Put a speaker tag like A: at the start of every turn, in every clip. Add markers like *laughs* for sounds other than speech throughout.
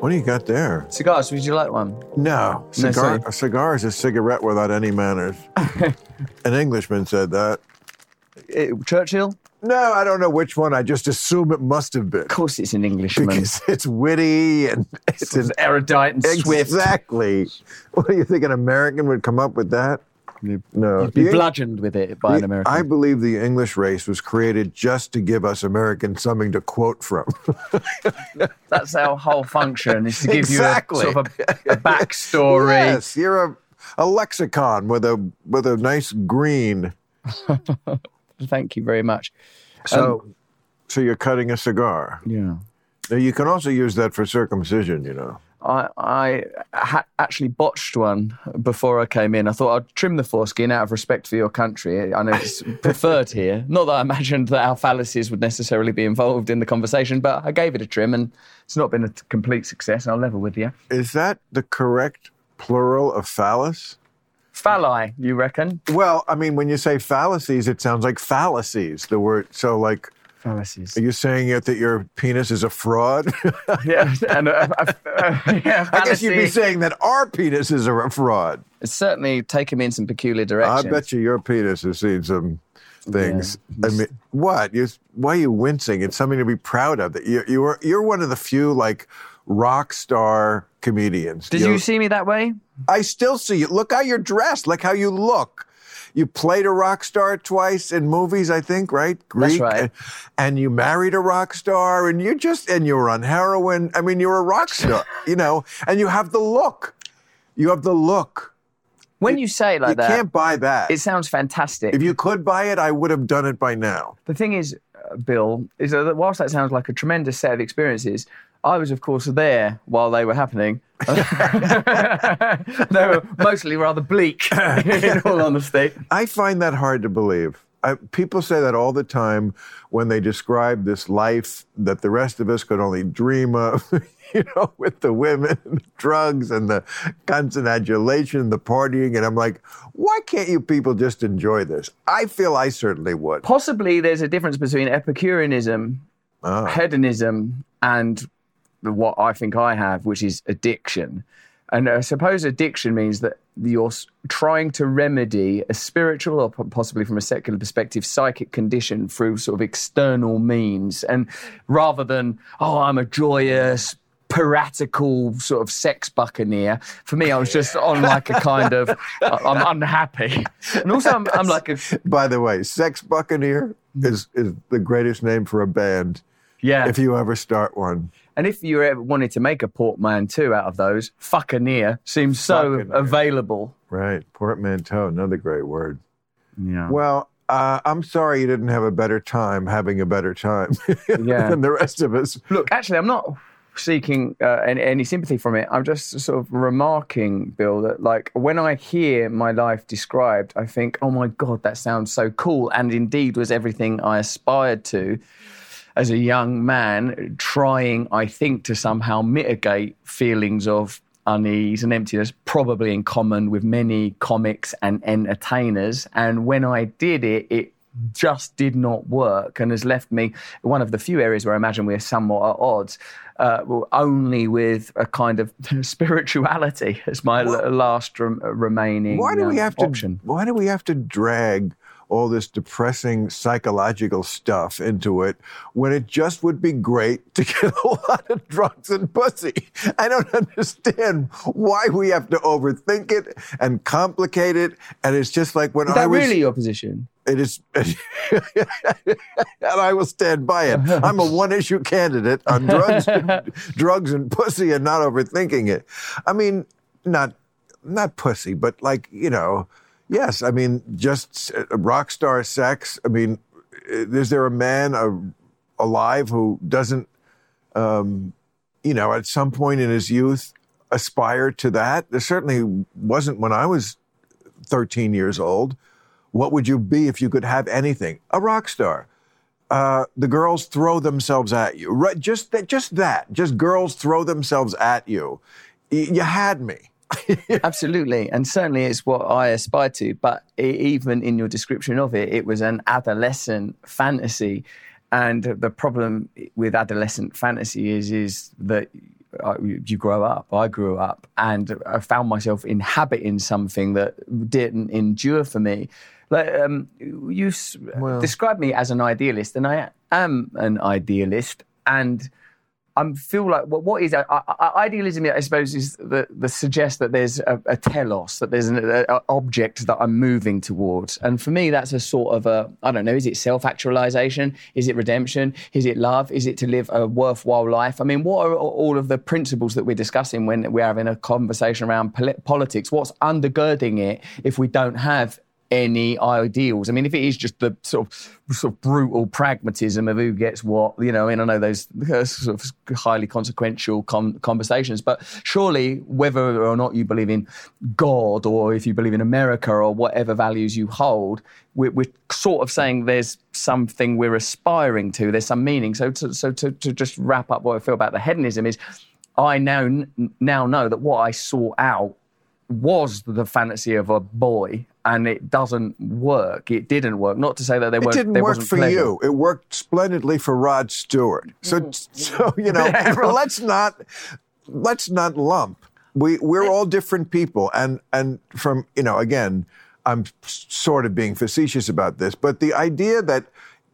A: What do you got there?
B: Cigars, would you like one?
A: No,
B: No,
A: cigar.
B: sorry.
A: a cigar is a cigarette without any manners. *laughs* An Englishman said that.
B: Eh, Churchill?
A: No, I don't know which one. I just assume it must have been
B: Of course, it's an Englishman.
A: because *laughs* it's witty and it's an
B: erudite and swift.
A: Exactly. What do you think an American would come up with that? No.
B: You'd be
A: The-
B: bludgeoned with it by an American.
A: I believe the English race was created just to give us Americans something to quote from. *laughs*
B: That's our whole function, is to give
A: Exactly.
B: you a sort of a, a backstory. *laughs*
A: yes, you're a, a lexicon with a with a nice green. *laughs*
B: Thank you very much.
A: So,
B: Um,
A: so you're cutting a cigar.
B: Yeah.
A: Now, you can also use that for circumcision. You know.
B: I, I ha- actually botched one before I came in. I thought I'd trim the foreskin out of respect for your country. I know it's *laughs* preferred here. Not that I imagined that our fallacies would necessarily be involved in the conversation, but I gave it a trim and it's not been a t- complete success. I'll level with you.
A: Is that the correct plural of phallus?
B: Phalli, you reckon?
A: Well, I mean, when you say fallacies, it sounds like fallacies. The word. So, like,
B: Fallacies.
A: are you saying it that your penis is a fraud? *laughs*
B: yeah, and *laughs* yeah,
A: I guess you'd be saying that our penises are a fraud.
B: It's certainly taken me in some peculiar directions.
A: I bet you your penis has seen some things. I mean, what? You, why are you wincing? It's something to be proud of. That you, you are, you're one of the few like rock star comedians.
B: Did
A: You're-
B: you see me that way?
A: I still see you. Look how you're dressed. Look how you look. You played a rock star twice in movies, I think, right? Greek.
B: right.
A: And you married a rock star, and you just and you were on heroin. I mean, you're a rock star, *laughs* you know, and you have the look. You have the look.
B: When you say it like
A: you
B: that, you
A: can't buy that.
B: it sounds fantastic.
A: if you could buy it, I would have done it by now.
B: The thing is, uh, Bill, is that whilst that sounds like a tremendous set of experiences, I was, of course, there while they were happening. *laughs* they were mostly rather bleak, *laughs* in all honesty.
A: I find that hard to believe. I, people say that all the time when they describe this life that the rest of us could only dream of, *laughs* you know, with the women, the drugs, and the constant adulation, the partying. And I'm like, why can't you people just enjoy this? I feel I certainly would.
B: Possibly there's a difference between Epicureanism,
A: Ah.
B: hedonism, and what I think I have, which is addiction. And I suppose addiction means that you're trying to remedy a spiritual or possibly from a secular perspective, psychic condition through sort of external means. And rather than, oh, I'm a joyous, piratical sort of sex buccaneer, for me, I was just on like a kind of, I'm unhappy. And also, I'm, I'm like a,
A: By the way, Sex Buccaneer is, is the greatest name for a band
B: yeah.
A: if you ever start one.
B: And if you ever wanted to make a portmanteau out of those, fuckaneer seems so
A: Fuckaneer.
B: available.
A: Right. Portmanteau, another great word.
B: Yeah.
A: Well, uh, I'm sorry you didn't have a better time having a better time *laughs*
B: Yeah.
A: than the rest of us.
B: Look, actually, I'm not seeking uh, any, any sympathy from it. I'm just sort of remarking, Bill, that like when I hear my life described, I think, oh my God, that sounds so cool. And indeed was everything I aspired to as a young man, trying, I think, to somehow mitigate feelings of unease and emptiness, probably in common with many comics and entertainers. And when I did it, it just did not work and has left me one of the few areas where I imagine we're somewhat at odds, uh, only with a kind of *laughs* spirituality as my l- last rem- remaining
A: Why do we
B: um,
A: have to?
B: option.
A: Why do we have to drag all this depressing psychological stuff into it when it just would be great to *laughs* get a lot of drugs and pussy? I don't understand why we have to overthink it and complicate it. And it's just like when
B: Is
A: I
B: that
A: was.
B: really your position?
A: It is, *laughs* and I will stand by it. *laughs* I'm a one-issue candidate on drugs, drugs and pussy, and not overthinking it. I mean, not not pussy, but like you know, yes. I mean, just uh, rock star sex. I mean, is there a man uh, alive who doesn't, um, you know, at some point in his youth aspire to that? There certainly wasn't when I was 13 years old. What would you be if you could have anything? A rock star. Uh, the girls throw themselves at you. Right, just that. Just that. Just girls throw themselves at you. Y- you had me. *laughs*
B: Absolutely, and certainly it's what I aspire to. But even in your description of it, it was an adolescent fantasy, and the problem with adolescent fantasy is is that uh, you grow up. I grew up and I found myself inhabiting something that didn't endure for me. Like um, you well, described me as an idealist, and I am an idealist, and I feel like what, what is idealism? I suppose is the, the suggest that there's a, a telos, that there's an object that I'm moving towards, and for me, that's a sort of a I don't know. Is it self actualization? Is it redemption? Is it love? Is it to live a worthwhile life? I mean, what are all of the principles that we're discussing when we're having a conversation around politics? What's undergirding it if we don't have any ideals. I mean, if it is just the sort of sort of brutal pragmatism of who gets what, you know, and I know those sort of highly consequential com- conversations, but surely whether or not you believe in God or if you believe in America or whatever values you hold, we're, we're sort of saying there's something we're aspiring to, there's some meaning. So, to, so to, to just wrap up what I feel about the hedonism is, I now now know that what I sought out was the fantasy of a boy and it doesn't work. It didn't work. Not to say that they
A: it
B: weren't.
A: It didn't work for
B: pleasure.
A: you. It worked splendidly for Rod Stewart. So, mm. so you know, *laughs* *laughs* let's not let's not lump. We we're all different people, and and from you know, again, I'm sort of being facetious about this, but the idea that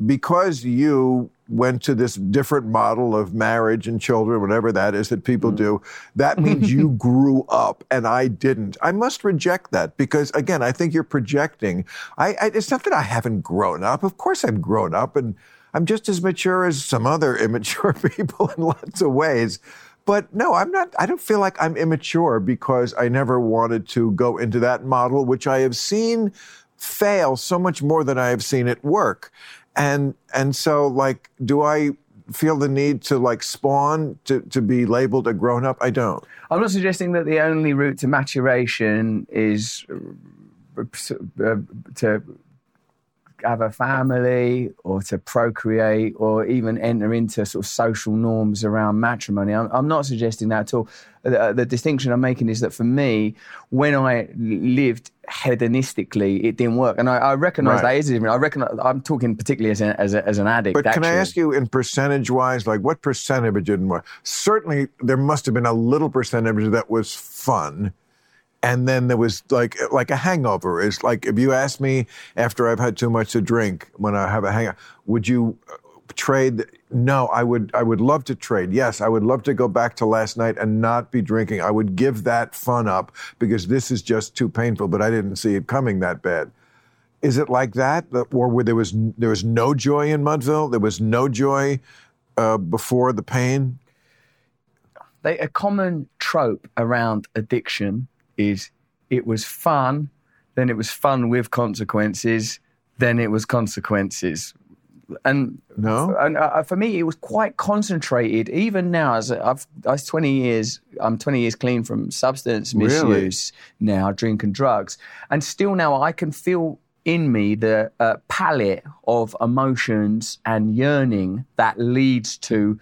A: because you went to this different model of marriage and children, whatever that is that people mm. do, that means you *laughs* grew up and I didn't. I must reject that because, again, I think you're projecting. I, I, it's not that I haven't grown up. Of course, I've grown up and I'm just as mature as some other *laughs* immature people in lots of ways. But no, I'm not, I don't feel like I'm immature because I never wanted to go into that model, which I have seen fail so much more than I have seen it work. And and so like, do I feel the need to like spawn to, to be labeled a grown up? I don't.
B: I'm not suggesting that the only route to maturation is uh, to have a family or to procreate or even enter into sort of social norms around matrimony. I'm, I'm not suggesting that at all. Uh, the, uh, the, distinction I'm making is that for me, when I lived hedonistically, it didn't work, and I, I recognise right. that is different. I reckon I'm talking particularly as an as, a, as an addict.
A: But
B: actually.
A: can I ask you, in percentage wise, like what percentage of it didn't work? Certainly, there must have been a little percentage that was fun and then there was like like a hangover is like if you ask me after I've had too much to drink when I have a hangover, would you uh, trade? No, I would. I would love to trade. Yes, I would love to go back to last night and not be drinking. I would give that fun up because this is just too painful. But I didn't see it coming that bad. Is it like that, or where there was there was no joy in Mudville? There was no joy uh, before the pain.
B: They, a common trope around addiction is it was fun, then it was fun with consequences, then it was consequences. And
A: no,
B: and uh, for me, it was quite concentrated. Even now, as I've, I was twenty years, I'm twenty years clean from substance misuse really? now, drink and drugs, and still now I can feel in me the uh, palette of emotions and yearning that leads to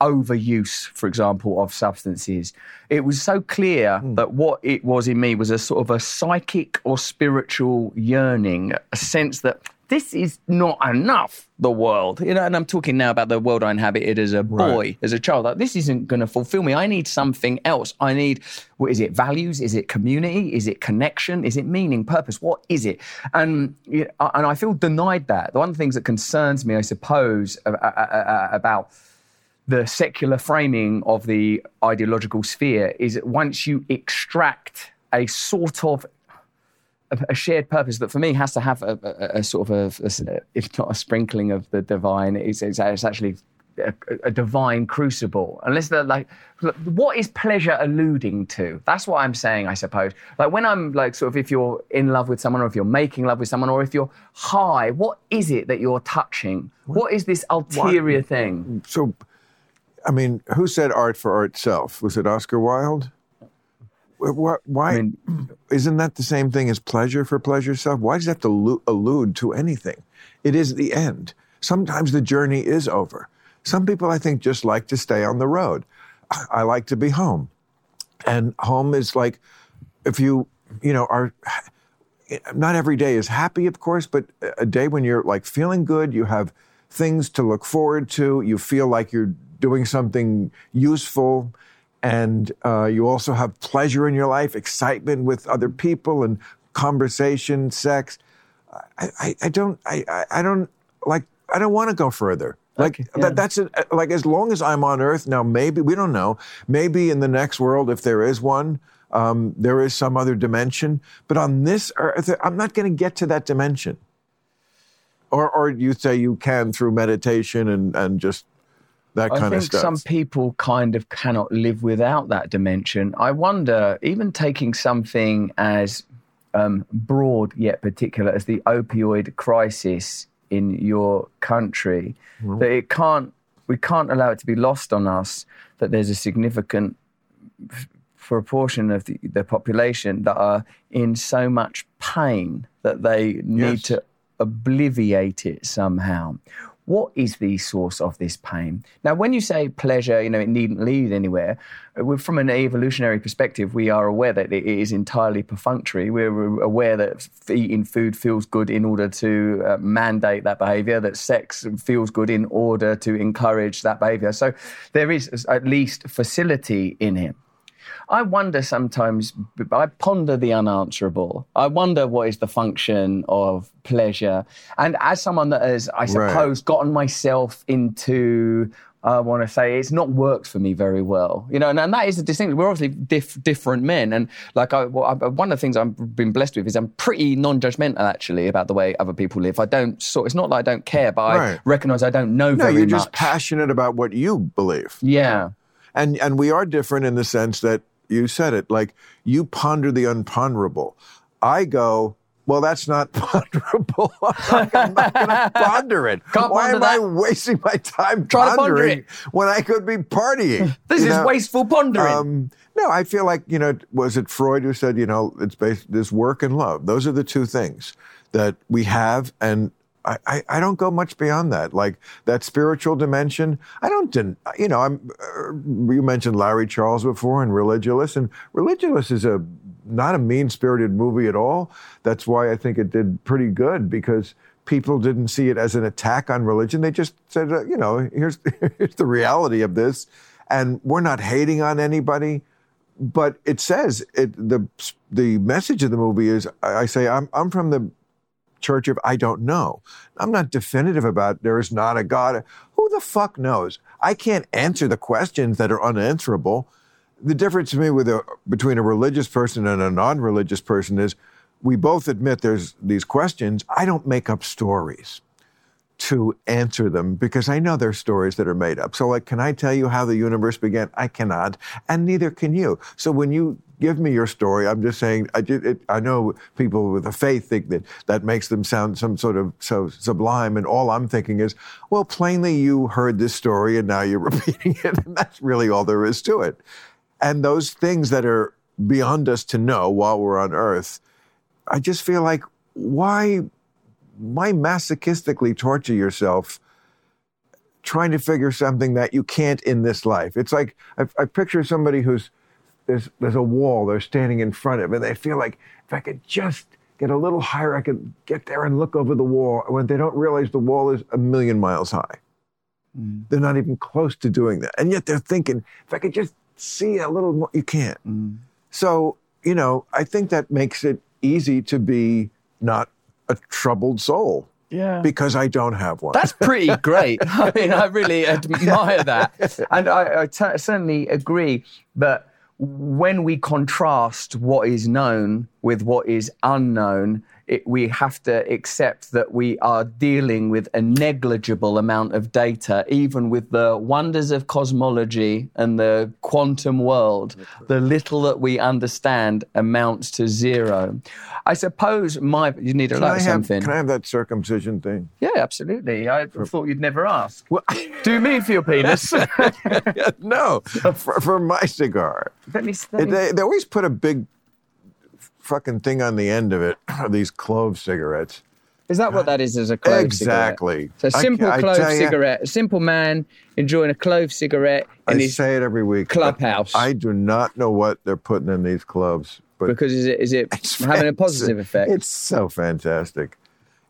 B: overuse, for example, of substances. It was so clear mm. that what it was in me was a sort of a psychic or spiritual yearning, a sense that this is not enough, the world. You know, and I'm talking now about the world I inhabited as a boy, right. as a child. Like, this isn't going to fulfill me. I need something else. I need, what is it, values? Is it community? Is it connection? Is it meaning, purpose? What is it? And, and I feel denied that. The one of the things that concerns me, I suppose, about the secular framing of the ideological sphere is that once you extract a sort of a, shared purpose that for me has to have a, a, a sort of a, if not a sprinkling of the divine, it's, it's, it's actually a, a, divine crucible. Unless they're like, what is pleasure alluding to? That's what I'm saying, I suppose. Like when I'm like, sort of, if you're in love with someone, or if you're making love with someone, or if you're high, what is it that you're touching? what, what is this ulterior what? thing?
A: So I mean, who said art for art's self? Was it Oscar Wilde? Why, why I mean, isn't that the same thing as pleasure for pleasure's self? Why does that have to allude to anything? It is the end. Sometimes the journey is over. Some people, I think, just like to stay on the road. I like to be home. And home is like, if you, you know, are, not every day is happy, of course, but a day when you're like feeling good, you have things to look forward to, you feel like you're doing something useful. and uh, you also have pleasure in your life, excitement with other people, and conversation, sex. I, I, I don't, I, I- don't like, I don't want to go further. Like
B: Okay, yeah.
A: that, that's it. Like as long as I'm on Earth now, maybe we don't know. Maybe in the next world, if there is one, um, there is some other dimension. But on this Earth, I'm not going to get to that dimension. Or, or you say you can through meditation and, and just that
B: I
A: kind of
B: think
A: stuff.
B: some people kind of cannot live without that dimension. I wonder, even taking something as um, broad yet particular as the opioid crisis in your country,
A: Mm-hmm.
B: that it can't, we can't allow it to be lost on us that there's a significant proportion of the, the population that are in so much pain that they need
A: Yes.
B: to obliviate it somehow. What is the source of this pain? Now, when you say pleasure, you know, it needn't lead anywhere. uh, From an evolutionary perspective, we are aware that it is entirely perfunctory. We're aware that eating food feels good in order to uh, mandate that behavior, that sex feels good in order to encourage that behavior. So there is at least facility in it. I wonder sometimes, I ponder the unanswerable. I wonder what is the function of pleasure. And as someone that has, I suppose, gotten myself into, I want to say, it's not worked for me very well. You know, and, and that is the distinction. We're obviously diff, different men. And like, I, well, I, one of the things I've been blessed with is I'm pretty non judgmental actually about the way other people live. I don't sort, it's not that I don't care, but I recognize I don't know
A: no, you're
B: much.
A: just passionate about what you believe.
B: yeah.
A: And and we are different in the sense that you said it, like you ponder the unponderable. I go, well, that's not *laughs* ponderable. *laughs* I'm not going *laughs* to ponder it.
B: Can't
A: Why
B: ponder
A: am I wasting my time
B: Try to ponder
A: pondering when I could be partying?
B: This
A: you
B: is
A: know?
B: wasteful pondering.
A: Um, no, I feel like you know, was it Freud who said, you know, it's based this work and love. Those are the two things that we have, and I, I, don't go much beyond that. Like that spiritual dimension, I don't, you know, I'm. Uh, you mentioned Larry Charles before and Religulous, and Religulous is a not a mean-spirited movie at all. That's why I think it did pretty good because people didn't see it as an attack on religion. They just said, uh, you know, here's *laughs* here's the reality of this, and we're not hating on anybody but it says it the the message of the movie is I I say I'm I'm from the church of I don't know. I'm not definitive about there is not a God. Who the fuck knows? I can't answer the questions that are unanswerable. The difference to me with a between a religious person and a non-religious person is we both admit there's these questions. I don't make up stories to answer them because I know they're stories that are made up. So, like, can I tell you how the universe began? I cannot, and neither can you. So, when you give me your story, I'm just saying. I, did, it, I know people with a faith think that that makes them sound some sort of so sublime, and all I'm thinking is, well, plainly you heard this story and now you're *laughs* repeating it, and that's really all there is to it. And those things that are beyond us to know while we're on Earth, I just feel like why why masochistically torture yourself trying to figure something that you can't in this life? It's like I, I picture somebody who's there's there's a wall they're standing in front of, and they feel like if I could just get a little higher, I could get there and look over the wall. When they don't realize the wall is a million miles high, mm. they're not even close to doing that, and yet they're thinking if I could just see a little more, you can't. Mm. So, you know, I think that makes it easy to be not a troubled soul
B: Yeah.
A: because I don't have one.
B: That's pretty *laughs* great. I mean, I really admire that. *laughs* And I, I t- certainly agree that when we contrast what is known with what is unknown, it, we have to accept that we are dealing with a negligible amount of data, even with the wonders of cosmology and the quantum world. The little that we understand amounts to zero. I suppose my you need to like
A: have,
B: something.
A: can I have that circumcision thing?
B: Yeah, absolutely. I thought you'd never ask. Do you mean for your penis? *laughs*
A: no, for, for my cigar.
B: let me, let me-
A: They, they always put a big fucking thing on the end of it, *clears throat* these clove cigarettes.
B: is that what that is as a clove
A: exactly.
B: cigarette? So simple
A: I
B: clove
A: ya,
B: cigarette. A simple man enjoying a clove cigarette
A: I
B: in his
A: say it every week.
B: clubhouse.
A: I do not know what they're putting in these cloves, but
B: because is it is it having a positive effect?
A: It's so fantastic.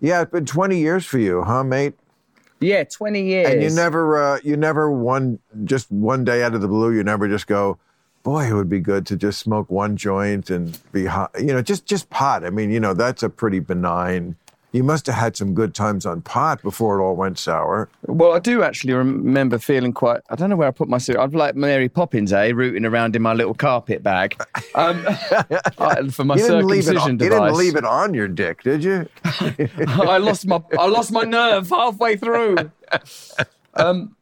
A: Yeah, it's been 20 years for you, huh, mate?
B: yeah, twenty years.
A: And you never, uh, you never one just one day out of the blue, you never just go, boy, it would be good to just smoke one joint and be hot. You know, just just pot. I mean, you know, that's a pretty benign. You must have had some good times on pot before it all went sour.
B: Well, I do actually remember feeling quite. I don't know where I put my suit. I'd like Mary Poppins, eh, rooting around in my little carpet bag um, *laughs* for my
A: You didn't, leave it
B: circumcision
A: on, you didn't leave it on your dick, did you? *laughs*
B: I lost my I lost my nerve halfway through. *laughs* Um,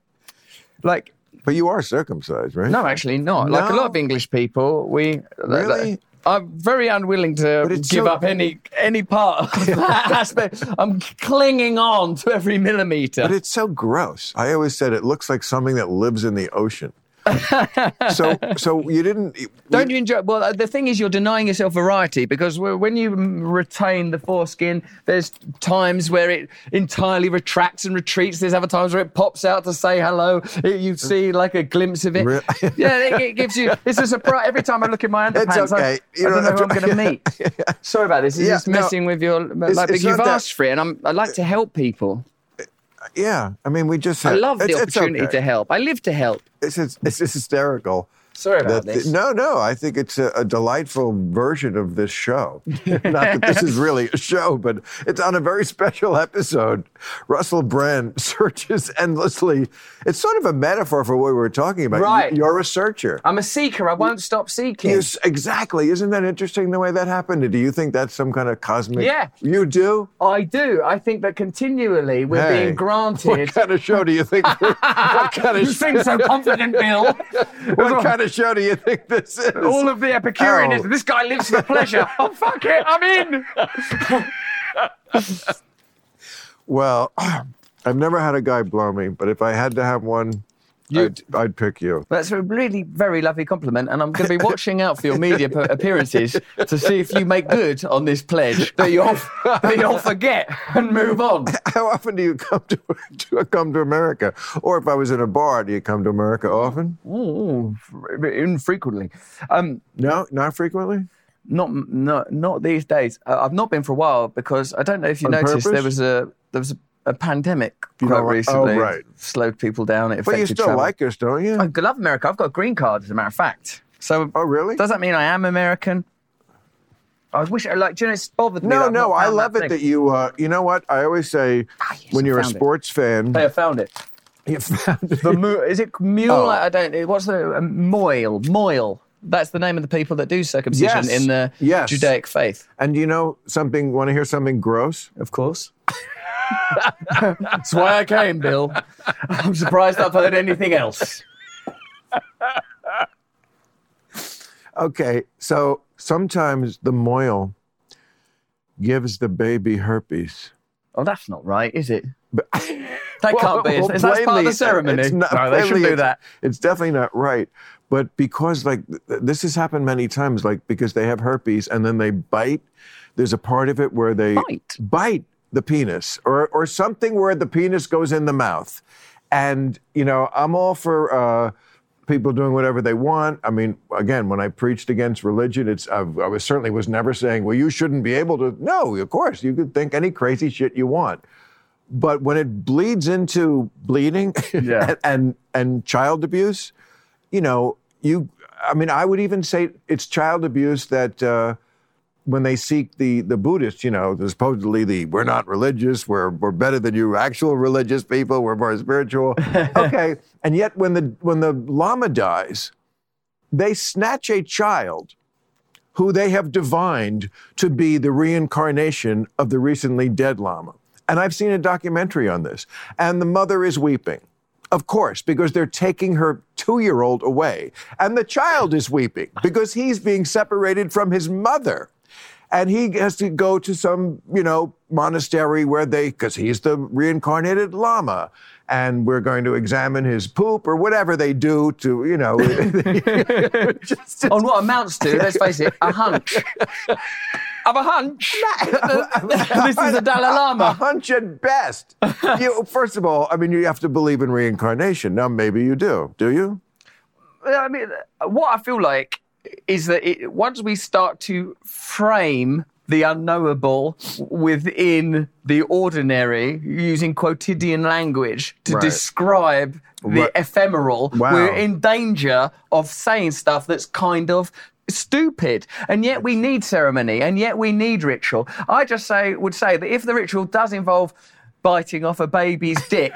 B: like
A: But you are circumcised, right?
B: no, actually not. Like a lot of English people, we
A: Really?
B: I'm very unwilling to give
A: so-
B: up any any part of *laughs* that aspect. I'm clinging on to every millimeter.
A: But it's so gross. I always said it looks like something that lives in the ocean. So, so you didn't.
B: Don't you enjoy? Well, uh, the thing is, you're denying yourself variety because when you retain the foreskin, there's times where it entirely retracts and retreats. There's other times where it pops out to say hello. It- you see like a glimpse of it. *laughs* Yeah, it, it gives you. It's a surprise every time I look at my *laughs* underpants.
A: It's okay.
B: I,
A: You
B: I don't
A: know,
B: who I'm going to meet. *laughs* Sorry about this. It's
A: Yeah,
B: just
A: no,
B: messing with your. Like,
A: it's
B: but you've
A: not that-
B: asked for it, and I'm, I like to help people.
A: Yeah, I mean, we just.
B: I love the
A: it's- it's
B: opportunity
A: okay.
B: to help. I live to help.
A: It's, it's, it's hysterical.
B: Sorry about
A: that-
B: this.
A: No, no, I think it's a, a delightful version of this show. *laughs* Not that this is really a show, but it's on a very special episode. Russell Brand *laughs* searches endlessly. It's sort of a metaphor for what we were talking about.
B: Right.
A: You, are a searcher.
B: I'm a seeker. I won't stop seeking.
A: You exactly. Isn't that interesting the way that happened? Do you think that's some kind of cosmic?
B: Yeah.
A: You do?
B: I do. I think that continually we're
A: Hey,
B: being granted.
A: What kind of show do you think? *laughs* what kind of You
B: seem so confident, Bill.
A: what kind of show do you think this is?
B: All of the Epicureanism.
A: Oh.
B: This guy lives for pleasure. *laughs* oh, fuck it. I'm in. *laughs*
A: Well, *clears throat* I've never had a guy blow me, but if I had to have one, I'd, I'd pick you.
B: That's a really very lovely compliment, and I'm going to be watching out for your media appearances to see if you make good on this pledge that you'll that you'll forget and move on.
A: How often do you come to, to come to America? Or if I was in a bar, do you come to America often?
B: Ooh, infrequently. Um,
A: No, not frequently.
B: not not not these days. Uh, I've not been for a while because I don't know if you
A: On
B: noticed there was a there was a, a pandemic
A: You
B: quite
A: like- oh,
B: recently.
A: right.
B: Slowed people down. It
A: But you
B: affected
A: still
B: travel.
A: like us, don't you?
B: I love America. I've got a green card, as a matter of fact. So
A: oh, really?
B: does that mean I am American? I wish I like. Do you know, it's bothered me. that
A: No, no, I love it
B: thing.
A: that you. Uh, you know what? I always say,
B: Ah, yes,
A: when
B: I
A: you're a
B: found it.
A: sports fan,
B: Hey, I found it. *laughs*
A: you found it.
B: The mu- is it mule?
A: Oh.
B: I don't. What's the um, moil? Moil. That's the name of the people that do circumcision
A: Yes,
B: in the
A: yes.
B: Judaic faith.
A: And you know something? Want to hear something gross?
B: Of course. That's why I came, Bill. I'm surprised I've heard anything else.
A: Okay, so sometimes the moil gives the baby herpes.
B: Oh, that's not right, is it?
A: But- *laughs*
B: That can't be.
A: Well,
B: Is that part of the ceremony?
A: not-
B: no, they shouldn't do
A: it's-
B: that.
A: It's definitely not right. But because like th- this has happened many times, like because they have herpes and then they bite. There's a part of it where they
B: Bite?
A: bite the penis, or or something where the penis goes in the mouth. And you know, I'm all for. Uh, People doing whatever they want. I mean, again, when I preached against religion, it's I, I was certainly was never saying, "Well, you shouldn't be able to." No, of course, you could think any crazy shit you want. But when it bleeds into bleeding *laughs*
B: Yeah.
A: and, and and child abuse, you know, you. I mean, I would even say it's child abuse that uh, when they seek the the Buddhists, you know, supposedly the we're not religious, we're we're better than you actual religious people, we're more spiritual. *laughs* okay, and yet when the when the Lama dies, they snatch a child who they have divined to be the reincarnation of the recently dead Lama. And I've seen a documentary on this. And the mother is weeping. Of course, because they're taking her two year old away. And the child is weeping because he's being separated from his mother. And he has to go to some, you know, monastery where they, because he's the reincarnated Lama. And we're going to examine his poop or whatever they do to, you know. *laughs* just,
B: On what amounts to, let's face it, a hunch. *laughs* Of a hunch. *laughs* this is the Dalai Lama.
A: a
B: Lama.
A: hunch at best. you, first of all, I mean, you have to believe in reincarnation. Now, maybe you do. Do you?
B: I mean, what I feel like is that it, once we start to frame the unknowable within the ordinary, using quotidian language to
A: Right.
B: describe the
A: Right.
B: ephemeral.
A: Wow.
B: We're in danger of saying stuff that's kind of stupid and yet we need ceremony and yet we need ritual i just say would say that if the ritual does involve biting off a baby's dick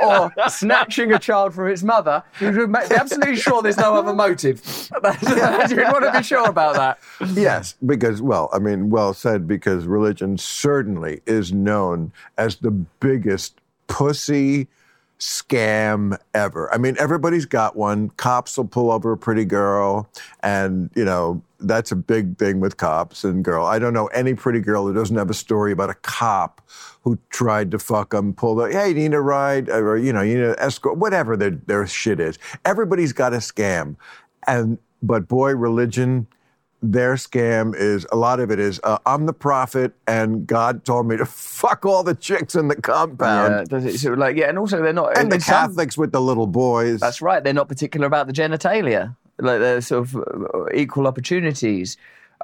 B: or snatching a child from its mother you should ma- be absolutely sure there's no other motive *laughs* You'd want to be sure about that
A: Yes, because, well, I mean, well said, because religion certainly is known as the biggest pussy scam ever. I mean, everybody's got one. Cops will pull over a pretty girl, and, you know, that's a big thing with cops and girl. I don't know any pretty girl who doesn't have a story about a cop who tried to fuck them, pull the, hey, you need a ride, or, you know, you need an escort, whatever their, their shit is. Everybody's got a scam. And, but boy, religion, their scam is a lot of it is uh, I'm the prophet and God told me to *laughs* fuck all the chicks in the
B: yeah,
A: compound
B: does it, so like yeah and also they're not
A: and the
B: some-
A: Catholics with the little boys.
B: That's right. They're not particular about the genitalia. Like they're sort of uh, equal opportunities.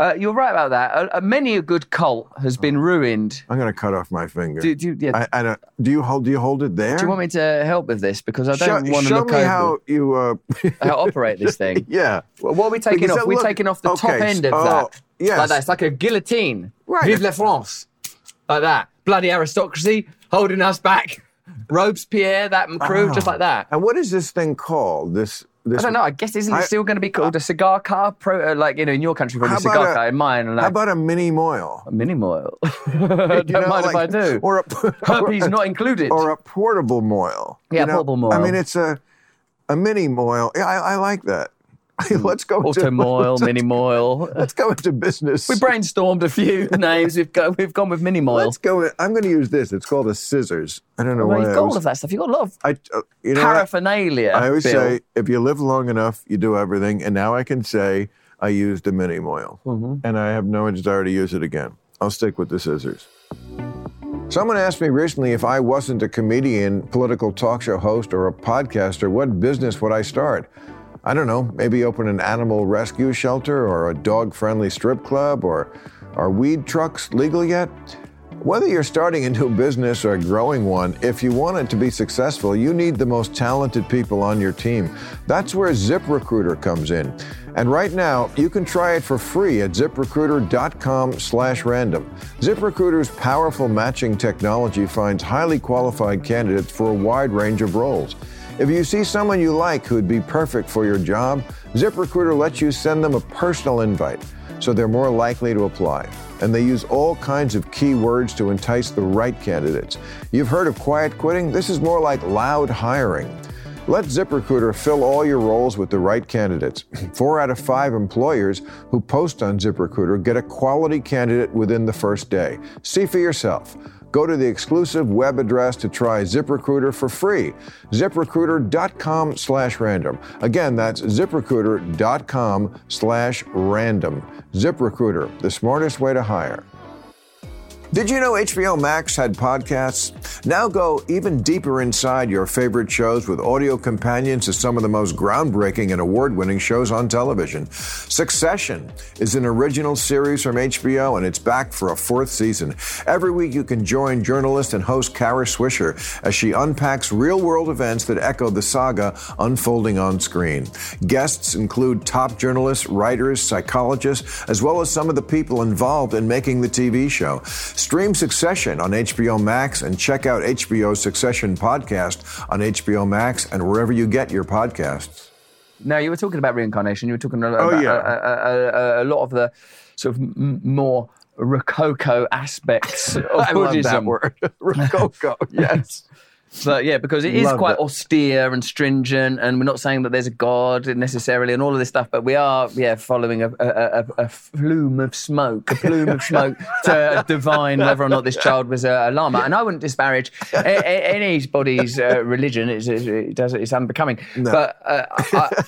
B: Uh, you're right about that. Uh, uh, many a good cult has been ruined.
A: I'm gonna cut off my finger.
B: Do, do, yeah,
A: I, I don't. Do you hold? Do you hold it there?
B: do you want me to help with this? Because I don't want to
A: show
B: look
A: me
B: over
A: how you. Uh,
B: how operate this thing. *laughs*
A: yeah.
B: Well, What are we taking
A: Because
B: off? We're
A: look-
B: taking off the top end of
A: oh,
B: that.
A: yes.
B: Like that. It's like a guillotine.
A: Right.
B: Vive la France. Like that. Bloody aristocracy holding us back. *laughs* Robespierre, that crew, just like that.
A: And what is this thing called? This. This.
B: I don't know. I guess isn't it still going to be called a cigar car? Pro, uh, like you know, in your country, probably a cigar
A: a-
B: car. In mine, like
A: How about a mini moil?
B: A mini moil. *laughs*
A: You
B: don't
A: know,
B: mind if I do.
A: Or a *laughs*
B: Herpes not included.
A: or a portable moil.
B: Yeah,
A: you know?
B: portable moil.
A: I mean, it's a a mini moil. Yeah, I, I like that. *laughs* let's go
B: Auto
A: to
B: moil,
A: let's,
B: mini moil.
A: Let's go into business.
B: We brainstormed a few *laughs* names. We've go, we've gone with mini moil.
A: Let's go. I'm going to use this. It's called a scissors. I don't know
B: Well,
A: why.
B: you've got all of that stuff. You've got a lot of
A: I, uh, you know,
B: paraphernalia.
A: I always
B: Bill.
A: say if you live long enough, you do everything. And now I can say I used a mini moil,
B: Mm-hmm.
A: and I have no desire to use it again. I'll stick with the scissors. Someone asked me recently if I wasn't a comedian, political talk show host, or a podcaster, what business would I start? I don't know, maybe open an animal rescue shelter or a dog friendly strip club, or are weed trucks legal yet? Whether you're starting a new business or growing one, if you want it to be successful, you need the most talented people on your team. That's where ZipRecruiter comes in. And right now, you can try it for free at ziprecruiter.com slash random. ZipRecruiter's powerful matching technology finds highly qualified candidates for a wide range of roles. If you see someone you like who'd be perfect for your job, ZipRecruiter lets you send them a personal invite, so they're more likely to apply. And they use all kinds of keywords to entice the right candidates. You've heard of quiet quitting? This is more like loud hiring. Let ZipRecruiter fill all your roles with the right candidates. *clears throat* Four out of five employers who post on ZipRecruiter get a quality candidate within the first day. See for yourself. Go to the exclusive web address to try ZipRecruiter for free. ZipRecruiter.com slash random. Again, that's ZipRecruiter.com slash random. ZipRecruiter, the smartest way to hire. Did you know HBO Max had podcasts? Now go even deeper inside your favorite shows with audio companions to some of the most groundbreaking and award winning shows on television. Succession is an original series from HBO and it's back for a fourth season. Every week you can join journalist and host Kara Swisher as she unpacks real world events that echo the saga unfolding on screen. Guests include top journalists, writers, psychologists, as well as some of the people involved in making the TV show. Stream Succession on HBO Max and check out HBO's Succession podcast on HBO Max and wherever you get your podcasts.
B: Now, you were talking about reincarnation. You were talking
A: oh,
B: about, Oh,
A: yeah.
B: a, a, a, a lot of the sort of m- more rococo aspects *laughs* of
A: I love that word. *laughs* Rococo, *laughs* yes.
B: But yeah, because it is
A: Love
B: quite
A: that.
B: austere and stringent, and we're not saying that there's a god necessarily, and all of this stuff. But we are, yeah, following a, a, a, a flume of smoke, a plume of smoke *laughs* to divine whether or not this child was a, a lama. And I wouldn't disparage anybody's uh, religion; it's, it does it's unbecoming. But uh, I,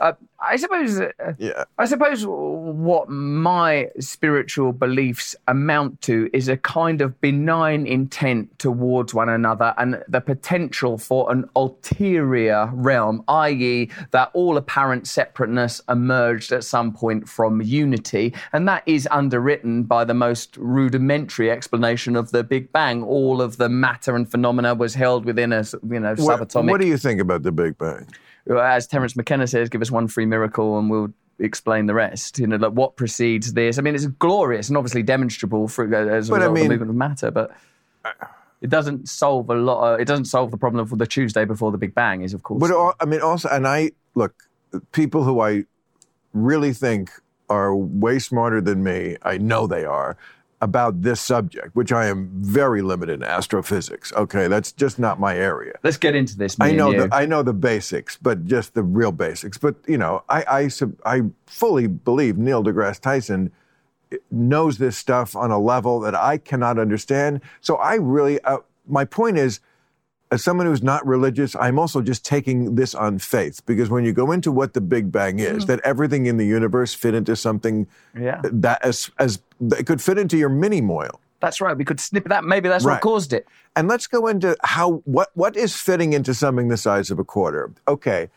B: I, *laughs* I, suppose. Uh,
A: Yeah.
B: I suppose what my spiritual beliefs amount to is a kind of benign intent towards one another and the potential for an ulterior realm, i.e., that all apparent separateness emerged at some point from unity. And that is underwritten by the most rudimentary explanation of the Big Bang. All of the matter and phenomena was held within a you know
A: What,
B: subatomic
A: what do you think about the Big Bang?
B: As Terence McKenna says, give us one free miracle and we'll explain the rest. You know, like what precedes this. I mean, it's glorious and obviously demonstrable for uh, as a
A: But I
B: result of the movement of matter, but it doesn't solve a lot. Of, it doesn't solve the problem of the Tuesday before the Big Bang. Is of course.
A: But al- I mean, also, and I look, people who I really think are way smarter than me, I know they are, about this subject, which I am very limited in astrophysics. Okay, that's just not my area.
B: Let's get into this.
A: I know the I know the basics, but just the real basics. But you know, I I, I fully believe Neil deGrasse Tyson knows this stuff on a level that I cannot understand. So I really, uh, my point is, as someone who's not religious, I'm also just taking this on faith because when you go into what the Big Bang is, mm-hmm. that everything in the universe fit into something
B: Yeah.
A: that as as that could fit into your mini moil.
B: That's right. We could snip that. Maybe that's what caused it.
A: And let's go into how what what is fitting into something the size of a quarter. Okay,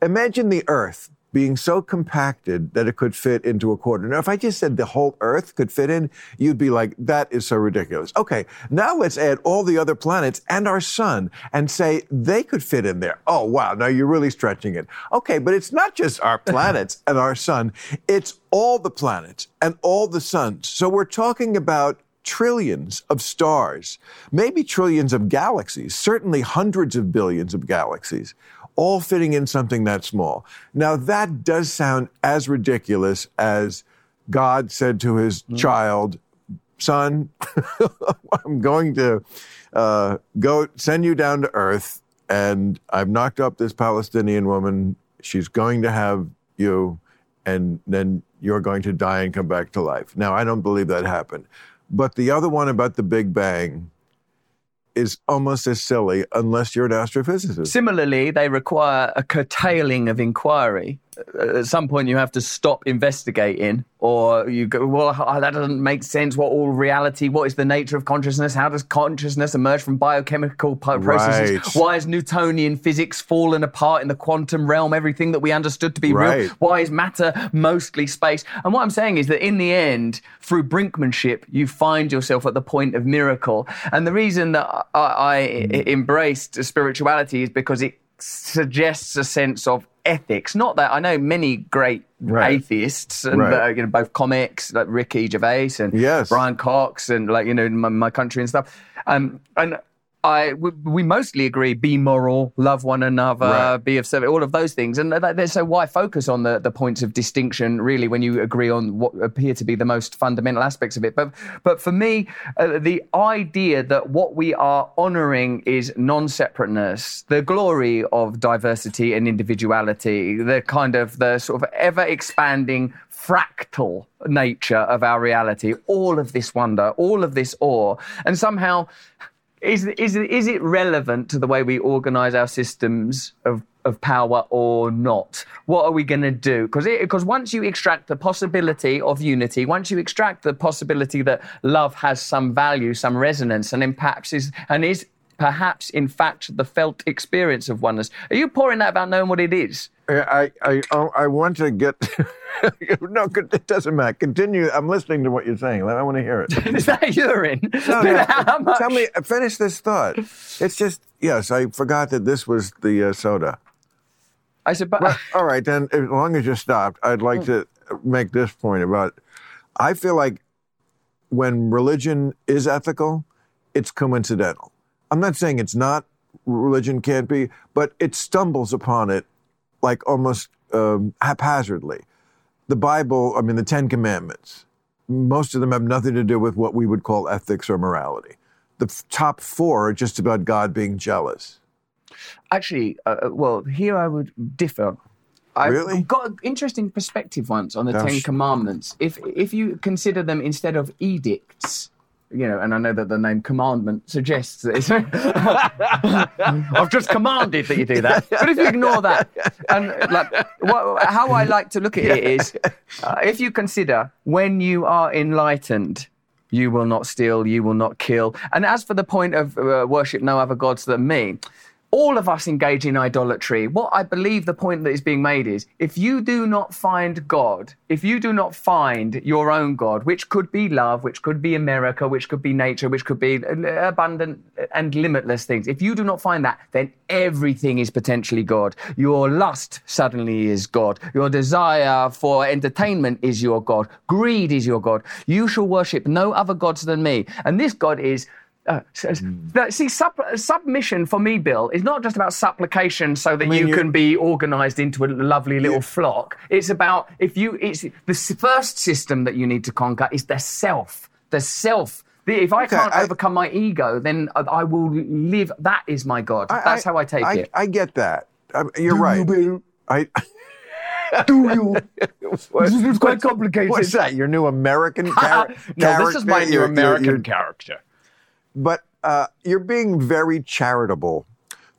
A: imagine the Earth being so compacted that it could fit into a quarter. Now, if I just said the whole Earth could fit in, you'd be like, "That is so ridiculous." Okay, now let's add all the other planets and our sun and say they could fit in there. Oh wow, now you're really stretching it. Okay, but it's not just our *laughs* planets and our sun; it's all the planets and all the suns. So we're talking about trillions of stars, maybe trillions of galaxies, certainly hundreds of billions of galaxies, all fitting in something that small. Now, that does sound as ridiculous as God said to his child, Son, *laughs* I'm going to uh, go send you down to earth, and I've knocked up this Palestinian woman. She's going to have you, and then you're going to die and come back to life. Now, I don't believe that happened. But the other one about the Big Bang is almost as silly unless you're an astrophysicist.
B: Similarly, they require a curtailing of inquiry. Uh, At some point, you have to stop investigating, or you go, well, that doesn't make sense. What all reality? What is the nature of consciousness? How does consciousness emerge from biochemical processes?
A: Right.
B: Why is Newtonian physics fallen apart in the quantum realm? Everything that we understood to be
A: Right.
B: real. Why is matter mostly space? And what I'm saying is that in the end, through brinkmanship, you find yourself at the point of miracle. And the reason that I, I embraced spirituality is because it suggests a sense of ethics. Not that I know many great
A: Right.
B: atheists and
A: Right.
B: uh, you know both comics like Ricky Gervais and
A: Yes.
B: Brian Cox and like you know my, my country and stuff. Um, and I we, we mostly agree: be moral, love one another,
A: Right.
B: be of service, all of those things. And so why focus on the, the points of distinction really when you agree on what appear to be the most fundamental aspects of it? But but for me, uh, the idea that what we are honouring is non-separateness, the glory of diversity and individuality, the kind of the sort of ever expanding fractal nature of our reality, all of this wonder, all of this awe, and somehow is, is, is it relevant to the way we organize our systems of, of power or not? What are we going to do? Because once you extract the possibility of unity, once you extract the possibility that love has some value, some resonance, and perhaps is, and is perhaps in fact the felt experience of oneness, are you pouring that about knowing what it is?
A: I, I, I, I want to get. *laughs* no, it doesn't matter. Continue. I'm listening to what you're saying. I want to hear it. *laughs*
B: Is that urine?
A: No, no. *laughs* Tell me, finish this thought. It's just, yes, I forgot that this was the uh, soda.
B: I said, suppose.
A: All right, then, as long as you stopped, I'd like to make this point about I feel like when religion is ethical, it's coincidental. I'm not saying it's not, religion can't be, but it stumbles upon it like almost um, haphazardly. The Bible, I mean, the Ten Commandments, most of them have nothing to do with what we would call ethics or morality. The f- top four are just about God being jealous.
B: Actually, uh, well, here I would differ. I
A: Really?
B: got an interesting perspective once on the Ten Commandments. If if you consider them instead of edicts, you know, and I know that the name commandment suggests that it's, *laughs* I've just commanded that you do that. But if you ignore that, and like, what, how I like to look at it is, uh, if you consider when you are enlightened, you will not steal, you will not kill. And as for the point of uh, worship no other gods than me, all of us engage in idolatry. What I believe the point that is being made is if you do not find God, if you do not find your own God, which could be love, which could be America, which could be nature, which could be uh, abundant and limitless things, if you do not find that, then everything is potentially God. Your lust suddenly is God. Your desire for entertainment is your God. Greed is your God. You shall worship no other gods than me. And this God is uh, mm. See, sub, submission for me, Bill, is not just about supplication so that I mean, you can be organised into a lovely little yeah. flock. It's about if you. It's the first system that you need to conquer is the self. The self. If I okay, can't I, overcome my ego, then I will live. That is my God. I, That's how I take
A: I,
B: it.
A: I get that. Um, you're Do right. You, I. *laughs*
B: Do you? *laughs* this is quite complicated.
A: What's that? Your new American character? *laughs*
B: no, this is my new American you're, you're, character.
A: But uh, you're being very charitable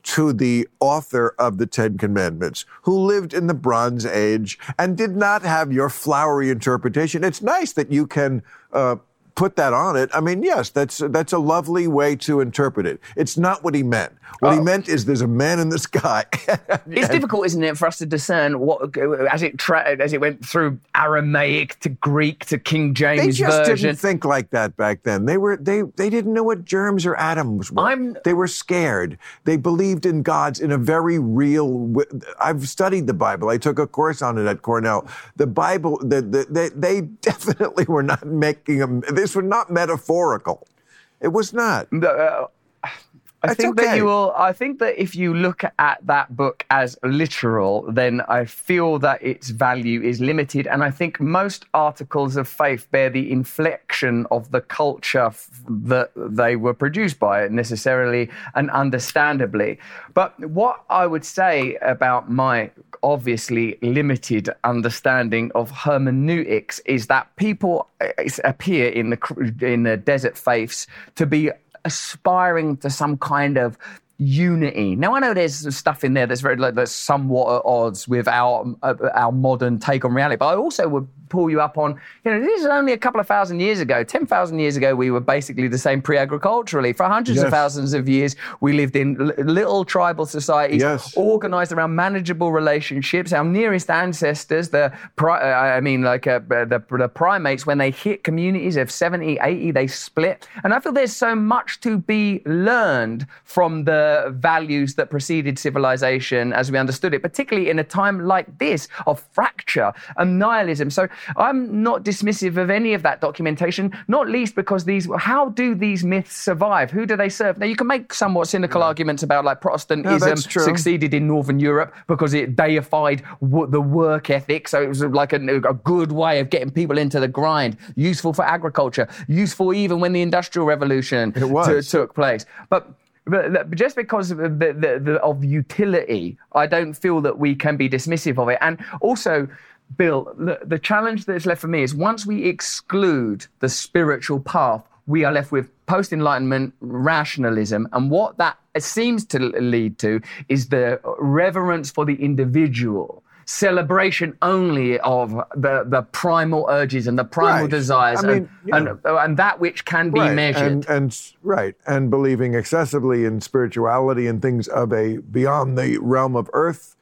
A: to the author of the Ten Commandments, who lived in the Bronze Age and did not have your flowery interpretation. It's nice that you can uh, put that on it. I mean, yes, that's that's a lovely way to interpret it. It's not what he meant. What oh. he meant is there's a man in the sky. *laughs*
B: it's difficult, isn't it, for us to discern what as it tra- as it went through Aramaic to Greek to King James version.
A: they just
B: version.
A: didn't think like that back then. They were they they didn't know what germs or atoms were. I'm, they were scared. They believed in gods in a very real. I've studied the Bible. I took a course on it at Cornell. The Bible. The, the, they, they *laughs* definitely were not making a this was not metaphorical. It was not. Uh,
B: I think okay. that you will. I think that if you look at that book as literal, then I feel that its value is limited. And I think most articles of faith bear the inflection of the culture f- that they were produced by, necessarily and understandably. But what I would say about my obviously limited understanding of hermeneutics is that people uh, appear in the in the desert faiths to be aspiring to some kind of unity. Now I know there's stuff in there that's very like, that's somewhat at odds with our uh, our modern take on reality, but I also would pull you up on, you know, this is only a couple of thousand years ago. 10,000 years ago, we were basically the same pre agriculturally. For hundreds yes. of thousands of years, we lived in little tribal societies yes. organized around manageable relationships. Our nearest ancestors, the, I mean, like uh, the, the primates, when they hit communities of 70, 80, they split. And I feel there's so much to be learned from the values that preceded civilization as we understood it, particularly in a time like this of fracture and nihilism. So I'm not dismissive of any of that documentation, not least because these, how do these myths survive? Who do they serve? Now, you can make somewhat cynical yeah. arguments about like Protestantism no, succeeded in Northern Europe because it deified w- the work ethic. So it was like a, a good way of getting people into the grind, useful for agriculture, useful even when the Industrial Revolution t- took place. But but just because of the, the, the, of utility, I don't feel that we can be dismissive of it. And also, Bill, the, the challenge that's left for me is once we exclude the spiritual path, we are left with post Enlightenment rationalism. And what that seems to lead to is the reverence for the individual. Celebration only of the, the primal urges and the primal right. desires I mean, and, and, and, that which can be
A: right.
B: measured.
A: And, and, right, and believing excessively in spirituality and things of a beyond the realm of earth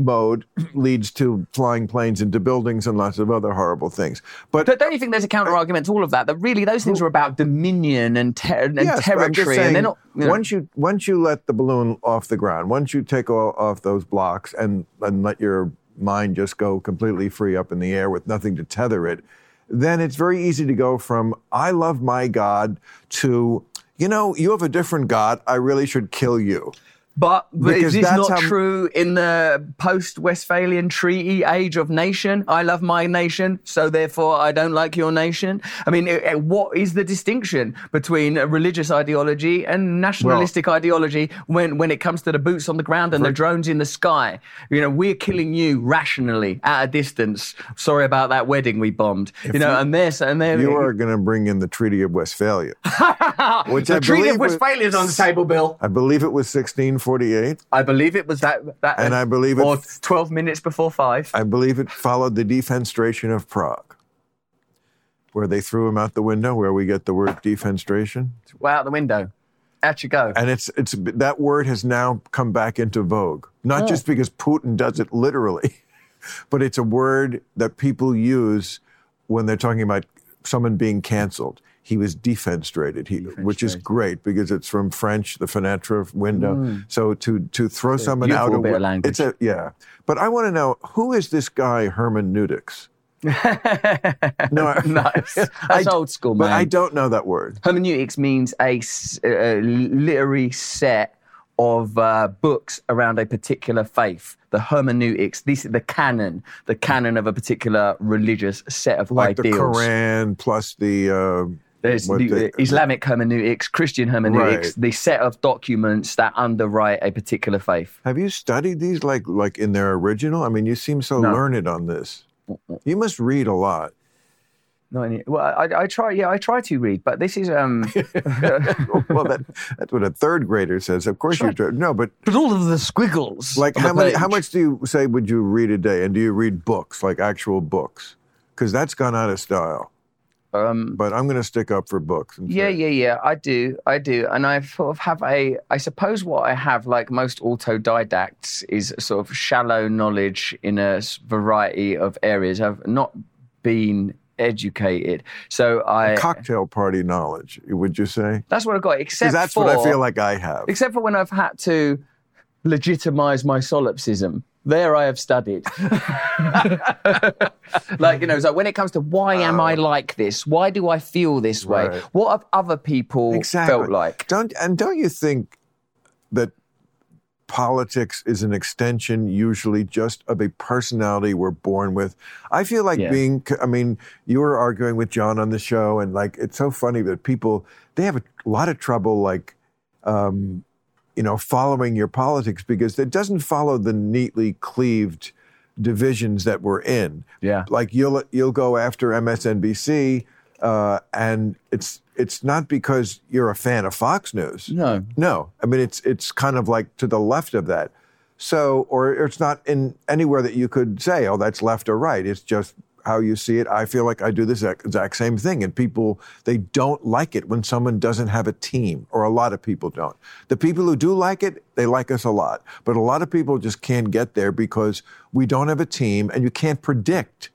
A: mode *clears throat* leads to flying planes into buildings and lots of other horrible things. But,
B: but don't you think there's a counter argument to all of that? That really those things are about dominion and, ter- and yes, territory, saying, and they're not.
A: You know. Once you once you let the balloon off the ground, once you take all, off those blocks and and let your mind just go completely free up in the air with nothing to tether it, then it's very easy to go from I love my God to you know you have a different God. I really should kill you.
B: But, but is this not
A: how-
B: true in the post Westphalian Treaty age of nation? I love my nation, so therefore I don't like your nation. I mean, eh, eh, what is the distinction between a religious ideology and nationalistic ideology when, when it comes to the boots on the ground and the drones in the sky? You know, we're killing you rationally at a distance. Sorry about that wedding we bombed. you know, and this and there.
A: You are going to bring in the Treaty of Westphalia, *laughs* which
B: the
A: I
B: Treaty of Westphalia is on the table, Bill.
A: I believe it was 1648.
B: I believe it was that. that
A: And I believe it-
B: or twelve minutes before five.
A: I believe it followed the defenestration of Prague, where they threw him out the window, where we get the word defenestration.
B: Well, out the window. Out you go.
A: And it's it's that word has now come back into vogue, not oh. just because Putin does it literally, *laughs* but it's a word that people use when they're talking about someone being canceled. He was defenestrated, he, which is great because it's from French, the fenetre window. So to to throw someone out of
B: language.
A: it's a yeah. But I want to know who is this guy hermeneutics? *laughs* No, I-
B: nice. *laughs* That's
A: I-
B: old school, man. But.
A: I don't know that word.
B: Hermeneutics means a literary set of uh, books around a particular faith. The hermeneutics, this the canon, the canon of a particular religious set of
A: Like
B: ideals.
A: the Quran plus the uh,
B: There's
A: what
B: the, Islamic hermeneutics, Christian hermeneutics,
A: Right.
B: the set of documents that underwrite a particular faith.
A: Have you studied these like like in their original? I mean, you seem so
B: No.
A: learned on this. You must read a lot.
B: Not any, well, I, I try. Yeah, I try to read, but this is um. *laughs*
A: well, that, that's what a third grader says. Of course you do. No, but
B: but all of the squiggles.
A: like how many? How much do you say would you read a day? And do you read books like actual books? Because that's gone out of style.
B: Um,
A: But I'm going to stick up for books.
B: yeah,
A: say-
B: yeah, yeah. I do, I do, and I sort of have a. I suppose what I have, like most autodidacts, is sort of shallow knowledge in a variety of areas. I've not been educated, so I.
A: Cocktail party knowledge, would you say?
B: that's what I got. Except
A: that's
B: for
A: what I feel like I have.
B: except for when I've had to legitimize my solipsism. There I have studied. *laughs* like, you know, so when it comes to why am I like this? Why do I feel this way?
A: Oh. Right.
B: What have other people
A: exactly.
B: felt like?
A: Don't and don't you think that politics is an extension usually just of a personality we're born with? I feel like
B: Yeah.
A: being I mean, you were arguing with John on the show and like it's so funny that people they have a lot of trouble like um you know following your politics because it doesn't follow the neatly cleaved divisions that we're in
B: Yeah.
A: like you'll you'll go after MSNBC, uh, and it's it's not because you're a fan of Fox News.
B: No.
A: No, I mean it's it's kind of like to the left of that. So, or it's not in anywhere that you could say, oh, that's left or right. It's just how you see it. I feel like I do this exact same thing, and people they don't like it when someone doesn't have a team, or a lot of people don't. The people who do like it, they like us a lot, but a lot of people just can't get there because we don't have a team, and you can't predict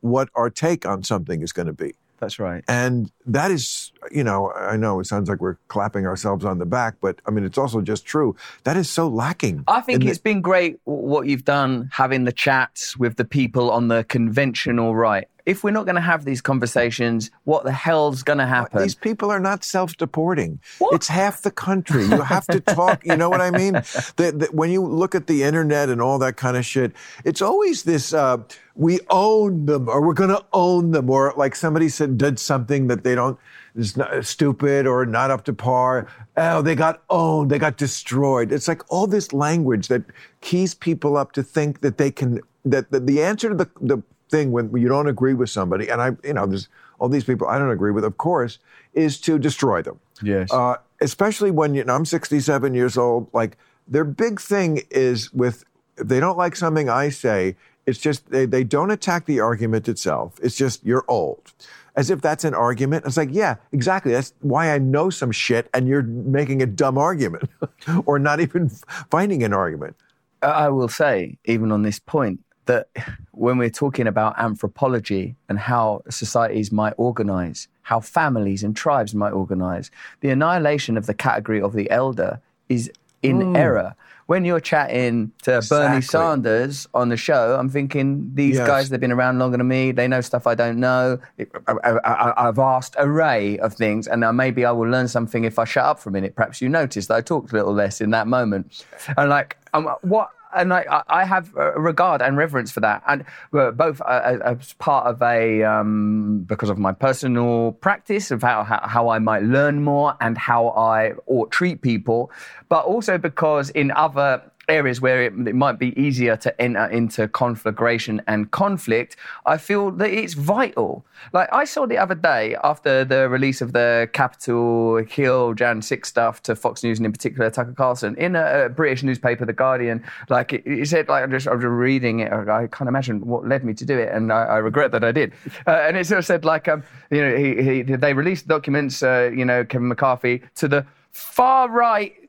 A: what our take on something is going to be.
B: That's right.
A: And that is, you know, I know it sounds like we're clapping ourselves on the back, but I mean, it's also just true. That is so lacking.
B: I think
A: in the-
B: it's been great what you've done, having the chats with the people on the conventional right. If we're not going to have these conversations, what the hell's going to happen?
A: These people are not self-deporting. It's half the country. You have to talk. You know what I mean? *laughs* The, the, when you look at the internet and all that kind of shit, it's always this: uh, we own them, or we're going to own them, or like somebody said did something that they don't is not, stupid or not up to par. Oh, they got owned. They got destroyed. It's like all this language that keys people up to think that they can. That, that the answer to the the thing when you don't agree with somebody, and I, you know, there's all these people I don't agree with, of course, is to destroy them.
B: Yes.
A: Uh, especially when you, and I'm 67 years old. Like their big thing is with if they don't like something I say, it's just they, they don't attack the argument itself. It's just you're old. As if that's an argument. It's like, yeah, exactly. That's why I know some shit and you're making a dumb argument *laughs* or not even finding an argument.
B: I will say, even on this point, that when we're talking about anthropology and how societies might organize, how families and tribes might organize, the annihilation of the category of the elder is in error. When you're chatting to Bernie Sanders on the show, I'm thinking these
A: Yes.
B: guys they've been around longer than me. They know stuff I don't know. I, I, I, I've asked array of things, and now maybe I will learn something if I shut up for a minute. Perhaps you noticed that I talked a little less in that moment, and like um, what. And I, I- have uh, regard and reverence for that, and uh, both uh, as- as part of a um, because of my personal practice of how, how how I might learn more and how I ought treat people, but also because in other areas where it, it might be easier to enter into conflagration and conflict, I feel that it's vital. Like I saw the other day after the release of the Capitol Hill Jan 6 stuff to Fox News and in particular Tucker Carlson in a, a British newspaper, The Guardian, like it said, like I'm just, I'm just reading it, I can't imagine what led me to do it, and I, I regret that I did. *laughs* Uh, and it sort of said, like, um, you know, he, he, they released documents, uh, you know, Kevin McCarthy, to the far right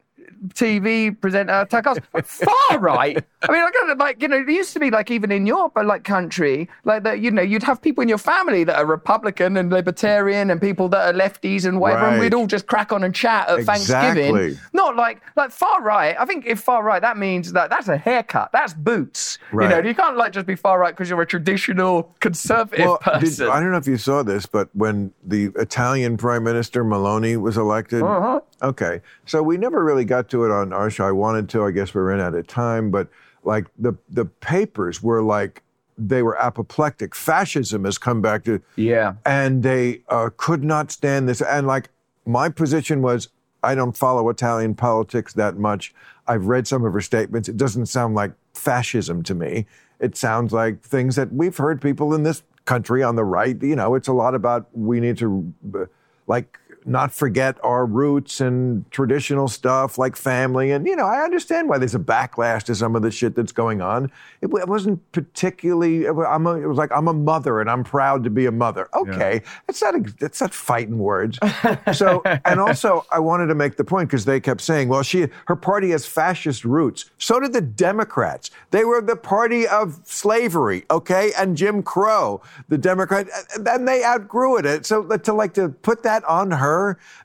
B: TV presenter far right. I mean, like, like you know, it used to be like even in your like country, like that. You know, you'd have people in your family that are Republican and Libertarian, and people that are lefties and whatever, and we'd all just crack on and chat at
A: Exactly.
B: Thanksgiving. Not like like far right. I think if far right, that means that that's a haircut. That's boots. You know, you can't like just be far right because you're a traditional conservative
A: Well, did-
B: person.
A: I don't know if you saw this, but when the Italian Prime Minister Meloni was elected,
B: Uh-huh.
A: okay, so we never really got to it on our show. I wanted to, I guess we ran out of time, but like the the papers were like they were apoplectic. Fascism has come back to
B: yeah.
A: and they uh, could not stand this. And like my position was, I don't follow Italian politics that much. I've read some of her statements. It doesn't sound like fascism to me. It sounds like things that we've heard people in this country on the right. You know, it's a lot about we need to uh, like not forget our roots and traditional stuff like family. And, you know, I understand why there's a backlash to some of the shit that's going on. It, it wasn't particularly, it I'm a, it was like, I'm a mother and I'm proud to be a mother. Okay. It's not, ex- it's not fighting words. *laughs* so, and also I wanted to make the point because they kept saying, well, she, her party has fascist roots. So did the Democrats. They were the party of slavery. Okay. And Jim Crow, the Democrat, and they outgrew it. So to like to put that on her,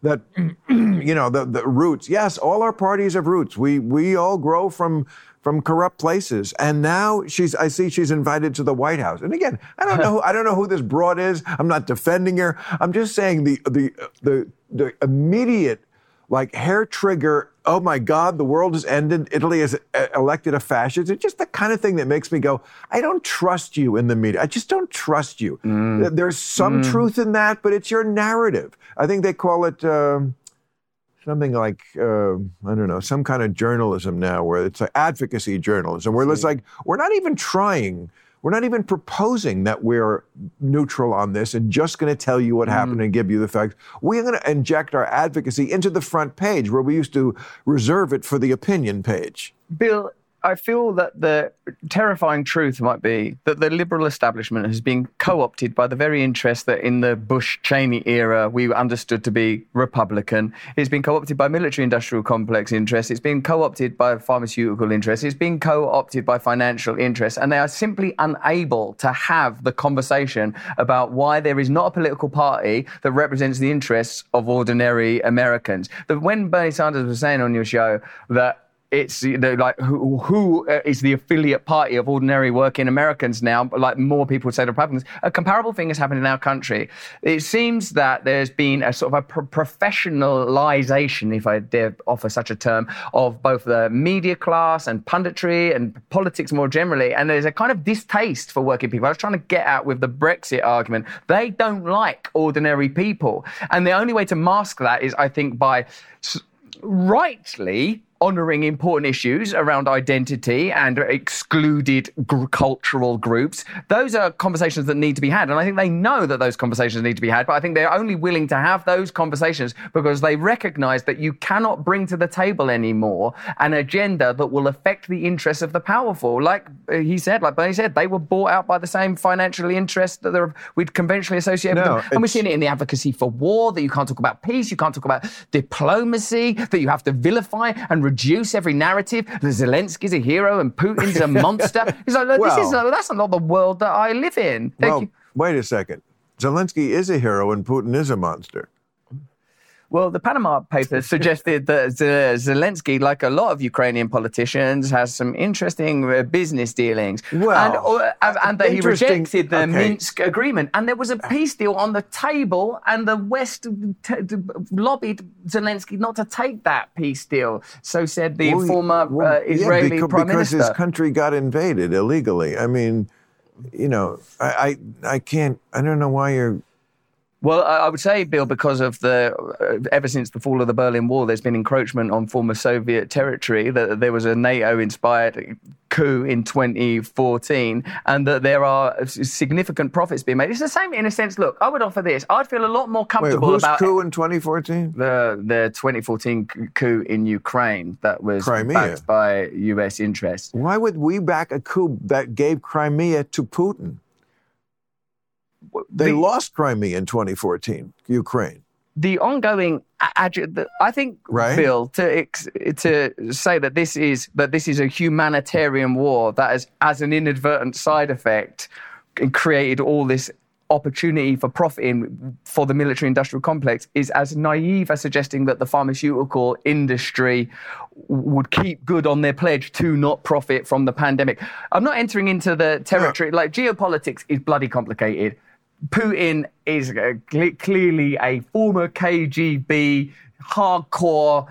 A: that, *clears throat* you know, the, the roots. Yes, all our parties have roots. We, we all grow from, from corrupt places. And now she's, I see she's invited to the White House. And again, I don't know, who, I don't know who this broad is. I'm not defending her. I'm just saying the, the, the, the immediate, like hair trigger. Oh my God, the world has ended. Italy has uh, elected a fascist. It's just the kind of thing that makes me go, I don't trust you in the media. I just don't trust you. Th- There's some truth in that, but it's your narrative. I think they call it. Um, something like uh, I don't know, some kind of journalism now, where it's like advocacy journalism, where it's like we're not even trying, we're not even proposing that we're neutral on this and just going to tell you what mm. happened and give you the facts. We're going to inject our advocacy into the front page, where we used to reserve it for the opinion page.
B: Bill, I feel that the terrifying truth might be that the liberal establishment has been co opted by the very interests that in the Bush Cheney era we understood to be Republican. It's been co opted by military industrial complex interests. It's been co opted by pharmaceutical interests. It's been co opted by financial interests. And they are simply unable to have the conversation about why there is not a political party that represents the interests of ordinary Americans. That when Bernie Sanders was saying on your show that it's you know like who, who uh, the affiliate party of ordinary working Americans now? Like more people say the Republicans. A comparable thing has happened in our country. It seems that there's been a sort of a pro- professionalization, if I dare offer such a term, of both the media class and punditry and politics more generally. And there's a kind of distaste for working people. I was trying to get at with the Brexit argument. They don't like ordinary people, and the only way to mask that is, I think, by rightly honouring important issues around identity and excluded gr- cultural groups. Those are conversations that need to be had. And I think they know that those conversations need to be had, but I think they're only willing to have those conversations because they recognise that you cannot bring to the table anymore an agenda that will affect the interests of the powerful. Like uh, he said, like Bernie said, they were bought out by the same financial interests that we'd conventionally associate
A: No,
B: with them. And we're seeing it in the advocacy for war, that you can't talk about peace, you can't talk about diplomacy, that you have to vilify and reduce every narrative. That Zelensky's a hero and Putin's a *laughs* monster. It's like, this is
A: Well-
B: that's not the world that I live in. Thank
A: well,
B: you.
A: wait a second. Zelensky is a hero and Putin is a monster.
B: Well, the Panama Papers *laughs* suggested that Zelensky, like a lot of Ukrainian politicians, has some interesting uh, business dealings.
A: Well,
B: and, uh, and that he rejected the
A: okay.
B: Minsk agreement. And there was a peace deal on the table, and the West t- t- lobbied Zelensky not to take that peace deal. So said the
A: Well,
B: former
A: well,
B: uh,
A: yeah,
B: Israeli
A: because,
B: prime
A: because
B: minister.
A: his country got invaded illegally. I mean, you know, I, I, I can't. I don't know why you're.
B: Well, I would say, Bill, because of the uh, ever since the fall of the Berlin Wall, there's been encroachment on former Soviet territory. That there was a NATO-inspired coup in 2014, and that there are significant profits being made. It's the same in a sense. Look, I would offer this. I'd feel a lot more
A: Wait,
B: comfortable
A: who's
B: about
A: coup in 2014?
B: the the 2014 coup in Ukraine that was
A: Crimea.
B: backed by U.S. interests.
A: Why would we back a coup that gave Crimea to Putin? They
B: The-
A: lost Crimea in 2014, Ukraine.
B: the ongoing a- agi- the- I think
A: Right.
B: Bill to to say that this is that this is a humanitarian war that has as an inadvertent side effect created all this opportunity for profiting for the military industrial complex is as naive as suggesting that the pharmaceutical industry would keep good on their pledge to not profit from the pandemic. I'm not entering into the territory like geopolitics is bloody complicated. Putin is uh, clearly a former KGB hardcore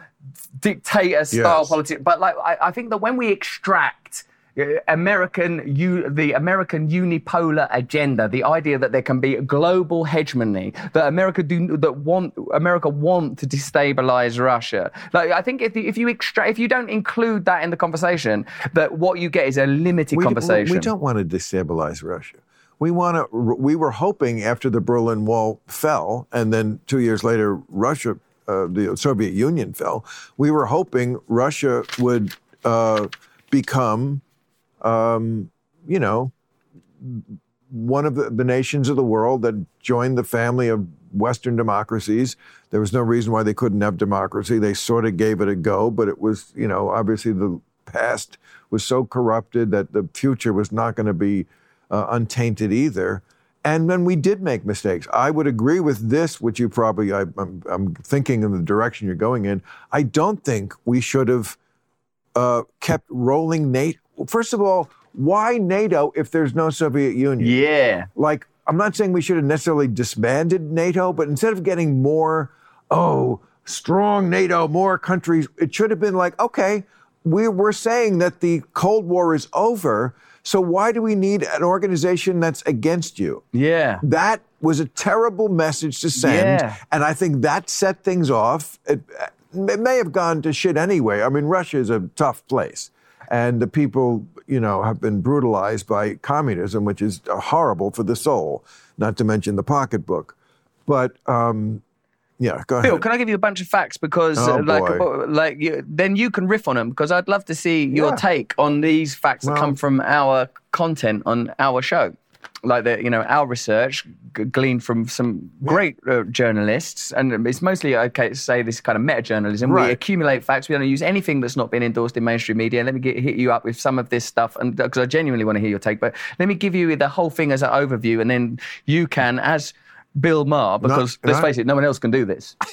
B: dictator style
A: Yes.
B: politics. But like, I, I think that when we extract uh, American, u- the American unipolar agenda, the idea that there can be a global hegemony, that America do, that want America want to destabilize Russia. Like, I think if, the, if you extract, if you don't include that in the conversation, that what you get is a limited
A: We,
B: conversation.
A: we don't want to destabilize Russia. We want to. We were hoping after the Berlin Wall fell, and then two years later, Russia, uh, the Soviet Union fell. We were hoping Russia would uh, become, um, you know, one of the, the nations of the world that joined the family of Western democracies. There was no reason why they couldn't have democracy. They sort of gave it a go, but it was, you know, obviously the past was so corrupted that the future was not going to be uh, untainted either. And then we did make mistakes. I would agree with this, which you probably, I, I'm, I'm thinking in the direction you're going in. I don't think we should have uh, kept rolling NATO. First of all, why NATO if there's no Soviet Union?
B: yeah.
A: like I'm not saying we should have necessarily disbanded NATO, but instead of getting more, oh, strong NATO, more countries, it should have been like, okay, we, we're saying that the Cold War is over. So why do we need an organization that's against you?
B: Yeah.
A: That was a terrible message to send.
B: Yeah.
A: And I think that set things off. It, it may have gone to shit anyway. I mean, Russia is a tough place. And the people, you know, have been brutalized by communism, which is horrible for the soul, not to mention the pocketbook. But, um, yeah, go
B: Bill,
A: ahead.
B: can I give you a bunch of facts because,
A: Oh,
B: uh, like,
A: boy.
B: uh, like you, then you can riff on them because I'd love to see your
A: Yeah.
B: take on these facts that come from our content on our show, like the you know our research g- gleaned from some great uh, journalists, and it's mostly okay to say this kind of meta journalism. We accumulate facts. We don't use anything that's not been endorsed in mainstream media. Let me get, hit you up with some of this stuff, and because I genuinely want to hear your take. But let me give you the whole thing as an overview, and then you can as Bill Maher, because let's
A: not-
B: face it, no one else can do this. *laughs*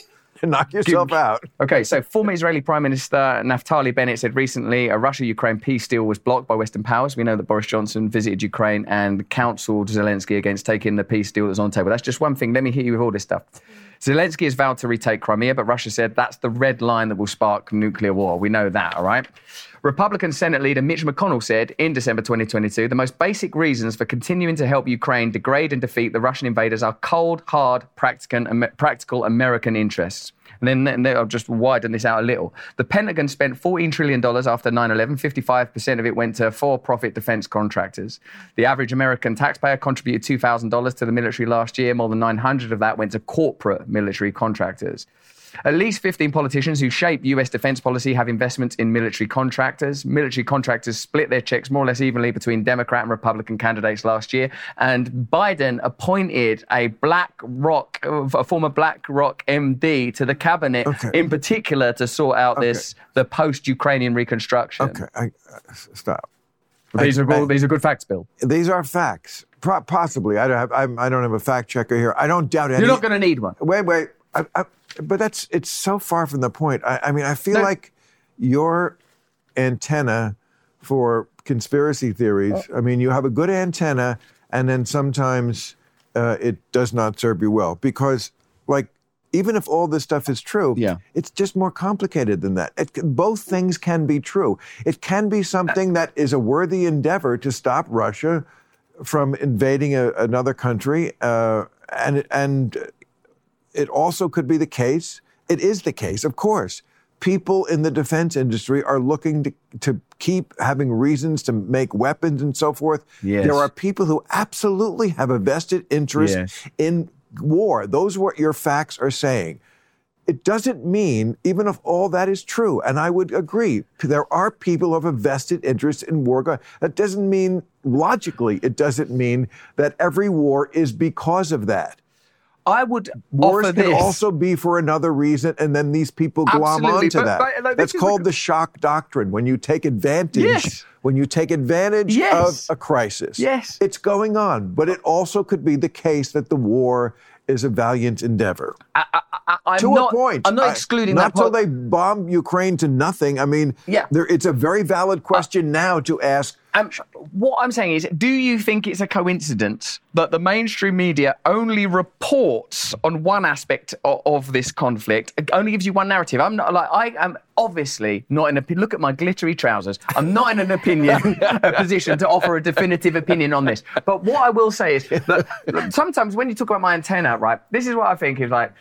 A: Knock yourself out.
B: Okay, so former Israeli Prime Minister Naftali Bennett said recently a Russia Ukraine peace deal was blocked by Western powers. We know that Boris Johnson visited Ukraine and counseled Zelensky against taking the peace deal that's on the table. That's just one thing. Let me hit you with all this stuff. Zelensky has vowed to retake Crimea, but Russia said that's the red line that will spark nuclear war. We know that, all right? Republican Senate leader Mitch McConnell said in December 2022 the most basic reasons for continuing to help Ukraine degrade and defeat the Russian invaders are cold, hard, practical, American interests. And then, then I'll just widen this out a little. The Pentagon spent $14 trillion after 9 11. 55% of it went to for profit defense contractors. The average American taxpayer contributed $2,000 to the military last year. More than 900 of that went to corporate military contractors. At least 15 politicians who shape US defense policy have investments in military contractors. Military contractors split their checks more or less evenly between Democrat and Republican candidates last year. And Biden appointed a Black Rock, a former BlackRock MD to the cabinet
A: Okay.
B: in particular to sort out this, the post Ukrainian reconstruction.
A: Okay, I, uh, stop.
B: These, are
A: I-
B: all, these are good facts, Bill.
A: These are facts. Pro- possibly. I don't have. I'm, I don't have a fact checker here. I don't doubt any.
B: You're not going to need one.
A: Wait, wait. I, I, but that's it's so far from the point. I, I mean, I feel
B: No.
A: like your antenna for conspiracy theories.
B: Oh.
A: I mean, you have a good antenna, and then sometimes uh, it does not serve you well because, like, even if all this stuff is true,
B: Yeah.
A: it's just more complicated than that. It, both things can be true. It can be something that is a worthy endeavor to stop Russia from invading a, another country, uh, and and it also could be the case. It is the case, of course. People in the defense industry are looking to, to keep having reasons to make weapons and so forth.
B: Yes.
A: There are people who absolutely have a vested interest
B: Yes.
A: in war. Those are what your facts are saying. It doesn't mean, even if all that is true, and I would agree, there are people who have a vested interest in war. That doesn't mean, logically, it doesn't mean that every war is because of that.
B: I would
A: Wars
B: offer
A: can
B: this.
A: also be for another reason, and then these people glom
B: Absolutely,
A: onto
B: but-
A: that.
B: but, like,
A: That's called
B: the-
A: the shock doctrine. When you take advantage,
B: Yes.
A: when you take advantage
B: Yes.
A: of a crisis,
B: Yes.
A: it's going on. But it also could be the case that the war is a valiant endeavor
B: I, I'm
A: to
B: not,
A: a point.
B: I'm not excluding I-
A: not
B: that.
A: till
B: part.
A: they bomb Ukraine to nothing. I mean,
B: Yeah.
A: there, it's a very valid question now to ask.
B: Um, what I'm saying is, do you think it's a coincidence that the mainstream media only reports on one aspect of, of this conflict, only gives you one narrative? I'm not like I am obviously not in a look at my glittery trousers. I'm not in an opinion a position to offer a definitive opinion on this. But what I will say is that sometimes when you talk about my antenna, right, this is what I think is like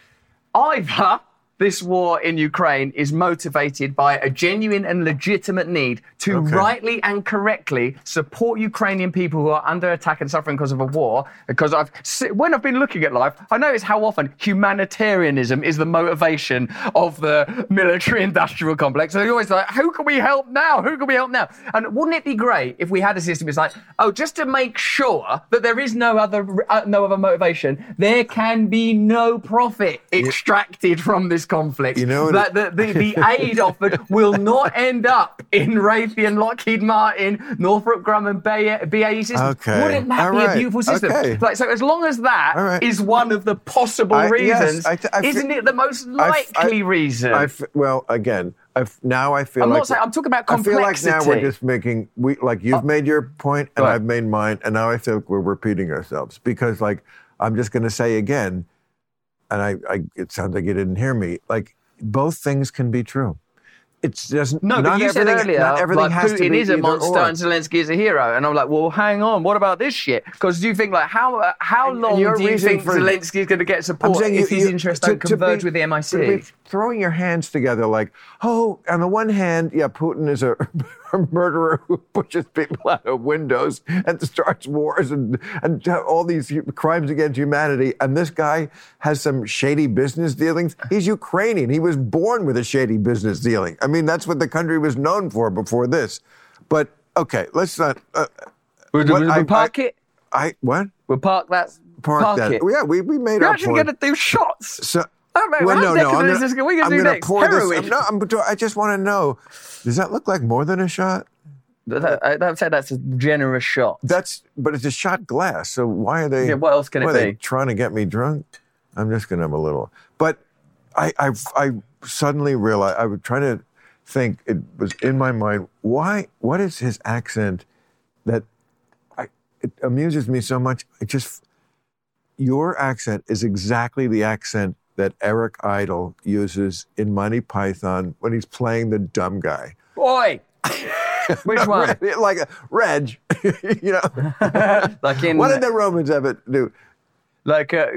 B: either this war in Ukraine is motivated by a genuine and legitimate need to
A: Okay.
B: rightly and correctly support Ukrainian people who are under attack and suffering because of a war. Because I've when I've been looking at life, I notice how often humanitarianism is the motivation of the military-industrial complex. So you're always like, who can we help now? Who can we help now? And wouldn't it be great if we had a system? It's like, oh, just to make sure that there is no other uh, no other motivation, there can be no profit extracted from this conflict.
A: You know,
B: that the, the, the aid offered will not end up in Raytheon, Lockheed Martin, Northrop Grumman, BAE, systems.
A: Okay.
B: Wouldn't that
A: All
B: be
A: right.
B: a beautiful system?
A: Okay.
B: Like, so as long as that
A: right.
B: is one of the possible
A: I- yes,
B: reasons,
A: I th- I
B: isn't it the most
A: I f- I-
B: likely reason?
A: I f- well, again, I f- now I feel
B: I'm
A: like
B: not saying- I'm talking about complexity.
A: I feel like now we're.
B: Uh,
A: just making we like you've made your point and. I've made mine, and now I feel like we're repeating ourselves because like I'm just going to say again, and I, I it sounds like you didn't hear me. Like both things can be true. It doesn't.
B: No,
A: not
B: but you said earlier,
A: not everything
B: like
A: has to
B: Putin
A: be
B: is a monster
A: or.
B: and Zelensky is a hero, and I'm like, well, hang on, what about this shit? Because do you think like how uh, how
A: And-
B: long
A: and
B: do you think
A: for-
B: Zelensky is going to get support
A: saying
B: if
A: you-
B: his
A: you-
B: interests don't
A: to
B: converge
A: be-
B: with the
A: to
B: MIC?
A: Throwing your hands together like, oh, on the one hand, yeah, Putin is a, *laughs* a murderer who pushes people out of windows and starts wars and, and all these crimes against humanity. And this guy has some shady business dealings. He's Ukrainian. He was born with a shady business dealing. I mean, that's what the country was known for before this. But okay, let's not. Uh,
B: We'll,
A: what
B: we'll
A: I-
B: park
A: I-
B: it.
A: I what?
B: We'll park that.
A: Park, that.
B: it.
A: Yeah, we, we made
B: We're
A: our
B: actually going to do shots.
A: So,
B: Man,
A: well, no, no. I'm gonna,
B: this, we gonna
A: I'm
B: do
A: gonna
B: next?
A: pour
B: Heroin?
A: this. No, I'm, I just want to know. Does that look like more than a shot?
B: That- I- I'd say that's a generous shot.
A: That's, but it's a shot glass. So why are they?
B: Yeah, what else can it
A: why are they
B: be?
A: trying to get me drunk? I'm just gonna have a little. But I, I, I suddenly realized I was trying to think. It was in my mind. Why? What is his accent that I? It amuses me so much. It just your accent is exactly the accent that Eric Idle uses in Monty Python when he's playing the dumb guy.
B: Boy! *laughs* Which one?
A: Like a Reg, *laughs* you know. *laughs*
B: like in
A: what did the Romans ever do?
B: like uh,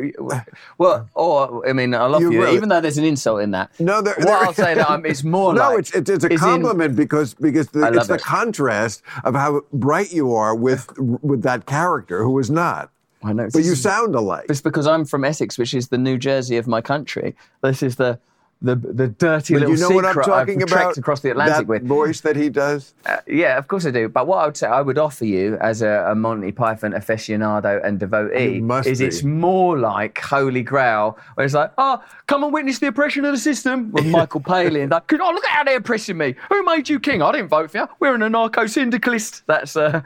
B: well or I mean I love
A: You
B: you,
A: really-
B: even though there's an insult in that.
A: No, there,
B: what
A: there-
B: I'll say that I'm, it's more
A: no,
B: like
A: it's, it's it's a
B: is in-
A: compliment because because the, it's
B: love
A: the contrast of how bright you are with with that character who is not.
B: I know.
A: But you sound alike.
B: It's because I'm from Essex, which is the New Jersey of my country. This is the the the dirty
A: But
B: little
A: you know what I'm
B: secret
A: talking
B: I've
A: about?
B: across the Atlantic
A: that
B: with.
A: voice that he does.
B: Uh, yeah, of course I do. But what I would say I would offer you as a, a Monty Python aficionado and devotee
A: must
B: is
A: be.
B: it's more like Holy Grail, where it's like, oh, come and witness the oppression of the system with *laughs* Michael Palin. Like, oh, look at how they're oppressing me. Who made you king? I didn't vote for you. We're an anarcho syndicalist. That's uh, that's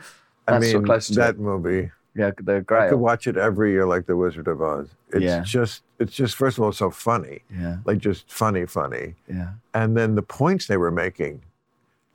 A: I mean,
B: so close to
A: that
B: it.
A: movie.
B: Yeah, the
A: I could watch it every year like The Wizard of Oz. It's
B: Yeah.
A: just, it's just, first of all, so funny.
B: Yeah.
A: Like just funny, funny.
B: Yeah.
A: And then the points they were making,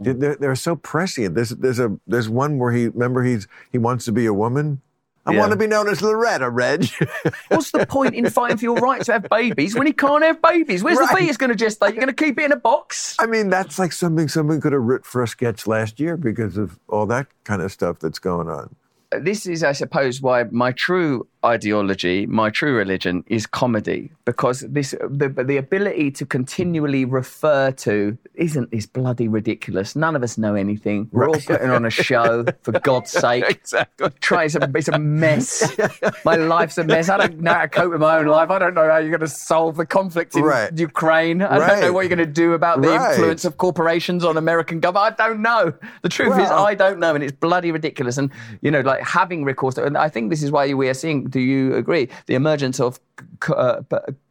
A: mm. they're, they're so prescient. There's, there's a, there's one where he, remember he's, he wants to be a woman. I
B: Yeah.
A: want to be known as Loretta, Reg. *laughs*
B: What's the point in fighting for your right to have babies when he can't have babies? Where's
A: Right.
B: the fetus going to gestate? You're going to keep it in a box?
A: I mean, that's like something someone could have written for a sketch last year because of all that kind of stuff that's going on.
B: This is, I suppose, why my true ideology, my true religion, is comedy, because this the, the ability to continually refer to isn't this bloody ridiculous. None of us know anything. We're all putting on a show, for God's *laughs* sake.
A: Exactly.
B: Try it's a, it's a mess. *laughs* My life's a mess. I don't know how to cope with my own life. I don't know how you're going to solve the conflict in
A: Right.
B: Ukraine. I don't know what you're going to do about the
A: Right.
B: influence of corporations on American government. I don't know. The truth is, I don't know, and it's bloody ridiculous. And you know, like having recourse to, and I think this is why we are seeing. Do you agree? The emergence of c- uh,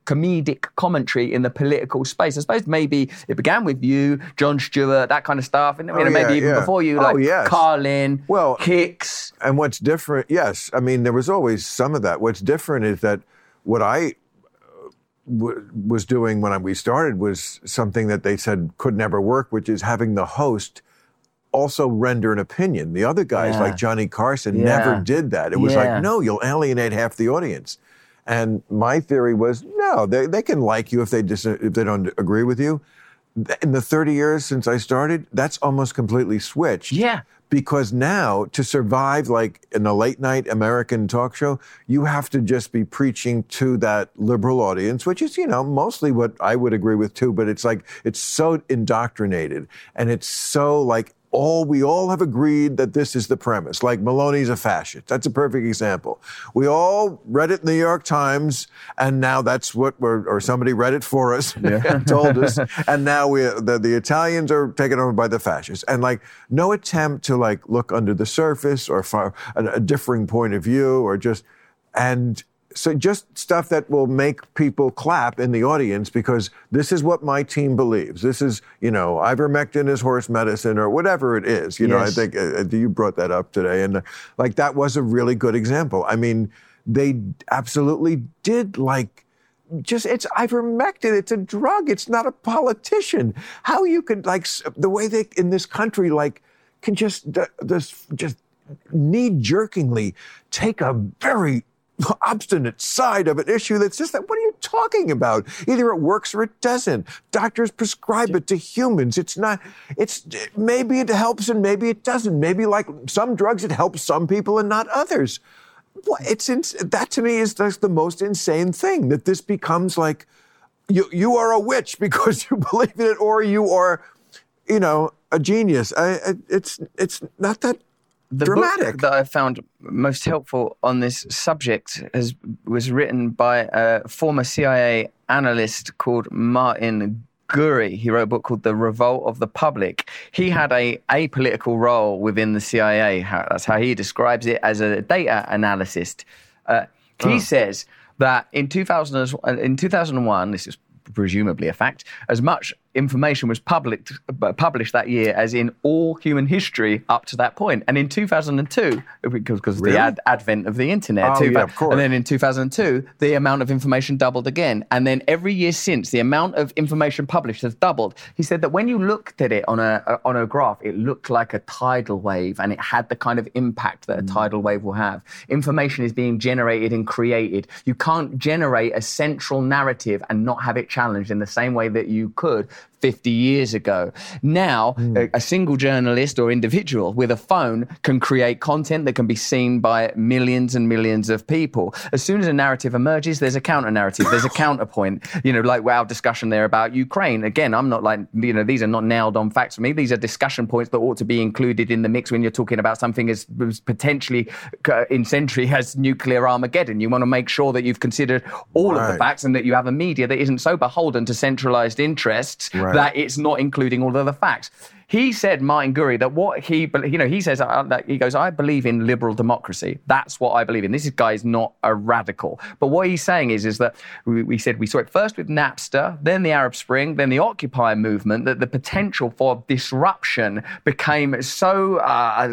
B: comedic commentary in the political space. I suppose maybe it began with you, Jon Stewart, that kind of stuff, and you know,
A: Oh,
B: maybe
A: yeah,
B: even
A: yeah.
B: before you,
A: Oh,
B: like
A: yes.
B: Carlin,
A: Well-
B: Hicks.
A: And what's different, yes, I mean, there was always some of that. What's different is that what I uh, was doing when I, we started was something that they said could never work, which is having the host also render an opinion. The other guys,
B: Yeah.
A: like Johnny Carson,
B: Yeah.
A: never did that. It was
B: Yeah.
A: like, no, you'll alienate half the audience. And my theory was, no, they, they can like you if they dis- if they don't agree with you. In the 30 years since I started, that's almost completely switched
B: Yeah.
A: because now to survive like in a late night American talk show, you have to just be preaching to that liberal audience, which is, you know, mostly what I would agree with too, but it's like it's so indoctrinated and it's so like all we all have agreed that this is the premise. Like Meloni's a fascist. That's a perfect example. We all read it in the New York Times, and now that's what we're, or somebody read it for us *laughs* and told us, and now we the, the Italians are taken over by the fascists, and like no attempt to like look under the surface or fi- a, a differing point of view or just and so just stuff that will make people clap in the audience because this is what my team believes. This is, you know, ivermectin is horse medicine or whatever it is. You know, I think uh, you brought that up today, and uh, like that was a really good example. I mean, they absolutely did like just it's ivermectin it's a drug it's not a politician how you could like the way they in this country like can just this just knee jerkingly take a very obstinate side of an issue that's just that what are you talking about? Either it works or it doesn't. Doctors prescribe it to humans. It's not it's maybe it helps and maybe it doesn't. Maybe like some drugs it helps some people and not others. What, it's ins that to me is just the most insane thing that this becomes like you you are a witch *laughs* because you believe in it or you are you know a genius. I, I, it's it's not that
B: the
A: dramatic
B: book that I found most helpful on this subject has was written by a former CIA analyst called Martin Gurri. He wrote a book called The Revolt of the Public. He had a apolitical role within the CIA. How, that's how he describes it as a data analyst. Uh, he says that in 2000, uh, in 2001, this is presumably a fact, as much information was public, uh, published that year as in all human history up to that point. And in 2002, because, because of
A: Really?
B: the ad, advent of the internet,
A: Oh,
B: two-
A: yeah, of course.
B: and then in 2002, the amount of information doubled again. And then every year since, the amount of information published has doubled. He said that when you looked at it on a, on a graph, it looked like a tidal wave and it had the kind of impact that a tidal wave will have. Information is being generated and created. You can't generate a central narrative and not have it challenged in the same way that you could 50 years ago. Now, a, a single journalist or individual with a phone can create content that can be seen by millions and millions of people. As soon as a narrative emerges, there's a counter narrative, there's a *laughs* counterpoint. You know, like our discussion there about Ukraine. Again, I'm not like, you know, these are not nailed on facts for me. These are discussion points that ought to be included in the mix when you're talking about something as, as potentially uh, incendiary as nuclear Armageddon. You want to make sure that you've considered all of the facts and that you have a media that isn't so beholden to centralized interests
A: Right.
B: That it's not including all the facts. He said, Martin Gurri, that what he, you know, he says, uh, he goes, I believe in liberal democracy. That's what I believe in. This guy is not a radical. But what he's saying is, is that we, we said we saw it first with Napster, then the Arab Spring, then the Occupy movement, that the potential for disruption became so, uh,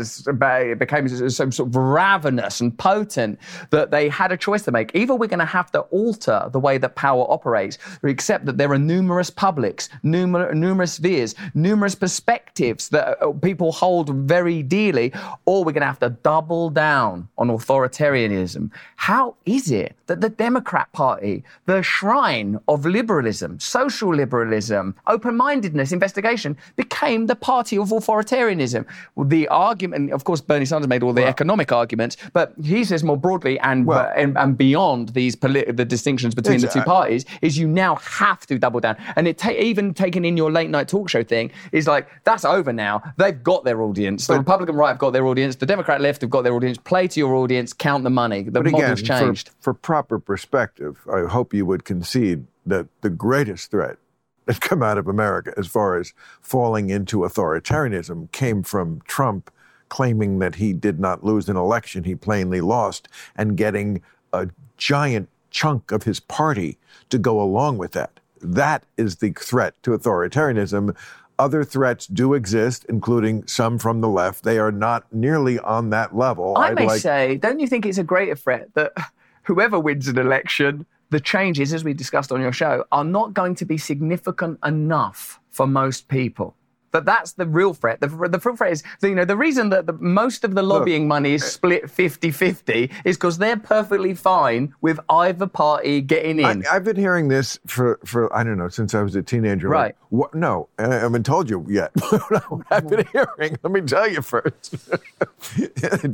B: became so sort of ravenous and potent that they had a choice to make. Either we're going to have to alter the way that power operates, or accept that there are numerous publics, numer- numerous spheres, numerous perspectives that uh, people hold very dearly, or we're going to have to double down on authoritarianism. How is it that the Democrat Party, the shrine of liberalism, social liberalism, open mindedness, investigation, became the party of authoritarianism? The argument, of course, Bernie Sanders made all the well, economic arguments, but he says more broadly and, well, uh, and, and, beyond these the distinctions between the two parties is you now have to double down. And it ta- even taken in your late night talk show thing is like, that's over now. They've got their audience. The Republican right have got their audience. The Democrat left have got their audience. Play to your audience, count the money. The but model's again, changed.
A: For, for proper perspective, I hope you would concede that the greatest threat that come out of America as far as falling into authoritarianism came from Trump claiming that he did not lose an election, he plainly lost, and getting a giant chunk of his party to go along with that. That is the threat to authoritarianism. Other threats do exist, including some from the left. They are not nearly on that level.
B: I I'd may like... say, don't you think it's a greater threat that *laughs* whoever wins an election, the changes, as we discussed on your show, are not going to be significant enough for most people? But that's the real threat. The, the real threat is, you know, the reason that the, most of the lobbying Look, money is split 50-50 is because they're perfectly fine with either party getting in.
A: I, have been hearing this for, for, I don't know, since I was a teenager.
B: Right.
A: Like, what, no, I haven't told you yet. *laughs* what I've been hearing, let me tell you first.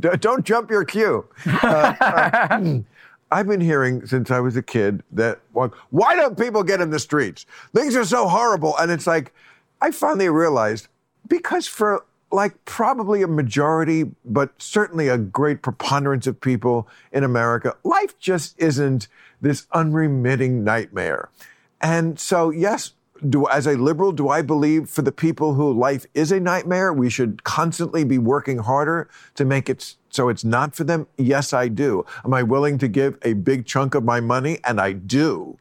A: *laughs* don't jump your cue. Uh, uh, *clears throat* I've been hearing since I was a kid that, why don't people get in the streets? Things are so horrible. And it's like, I finally realized because for like probably a majority, but certainly a great preponderance of people in America, life just isn't this unremitting nightmare. And so, yes, do as a liberal, do I believe for the people who life is a nightmare, we should constantly be working harder to make it so it's not for them? Yes, I do. Am I willing to give a big chunk of my money? And I do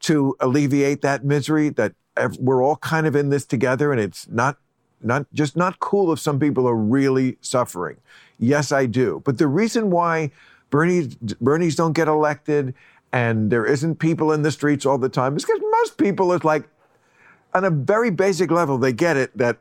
A: to alleviate that misery that we're all kind of in this together and it's not not just not cool if some people are really suffering. Yes, I do. But the reason why Bernie's Bernie's don't get elected and there isn't people in the streets all the time is because most people is like on a very basic level they get it that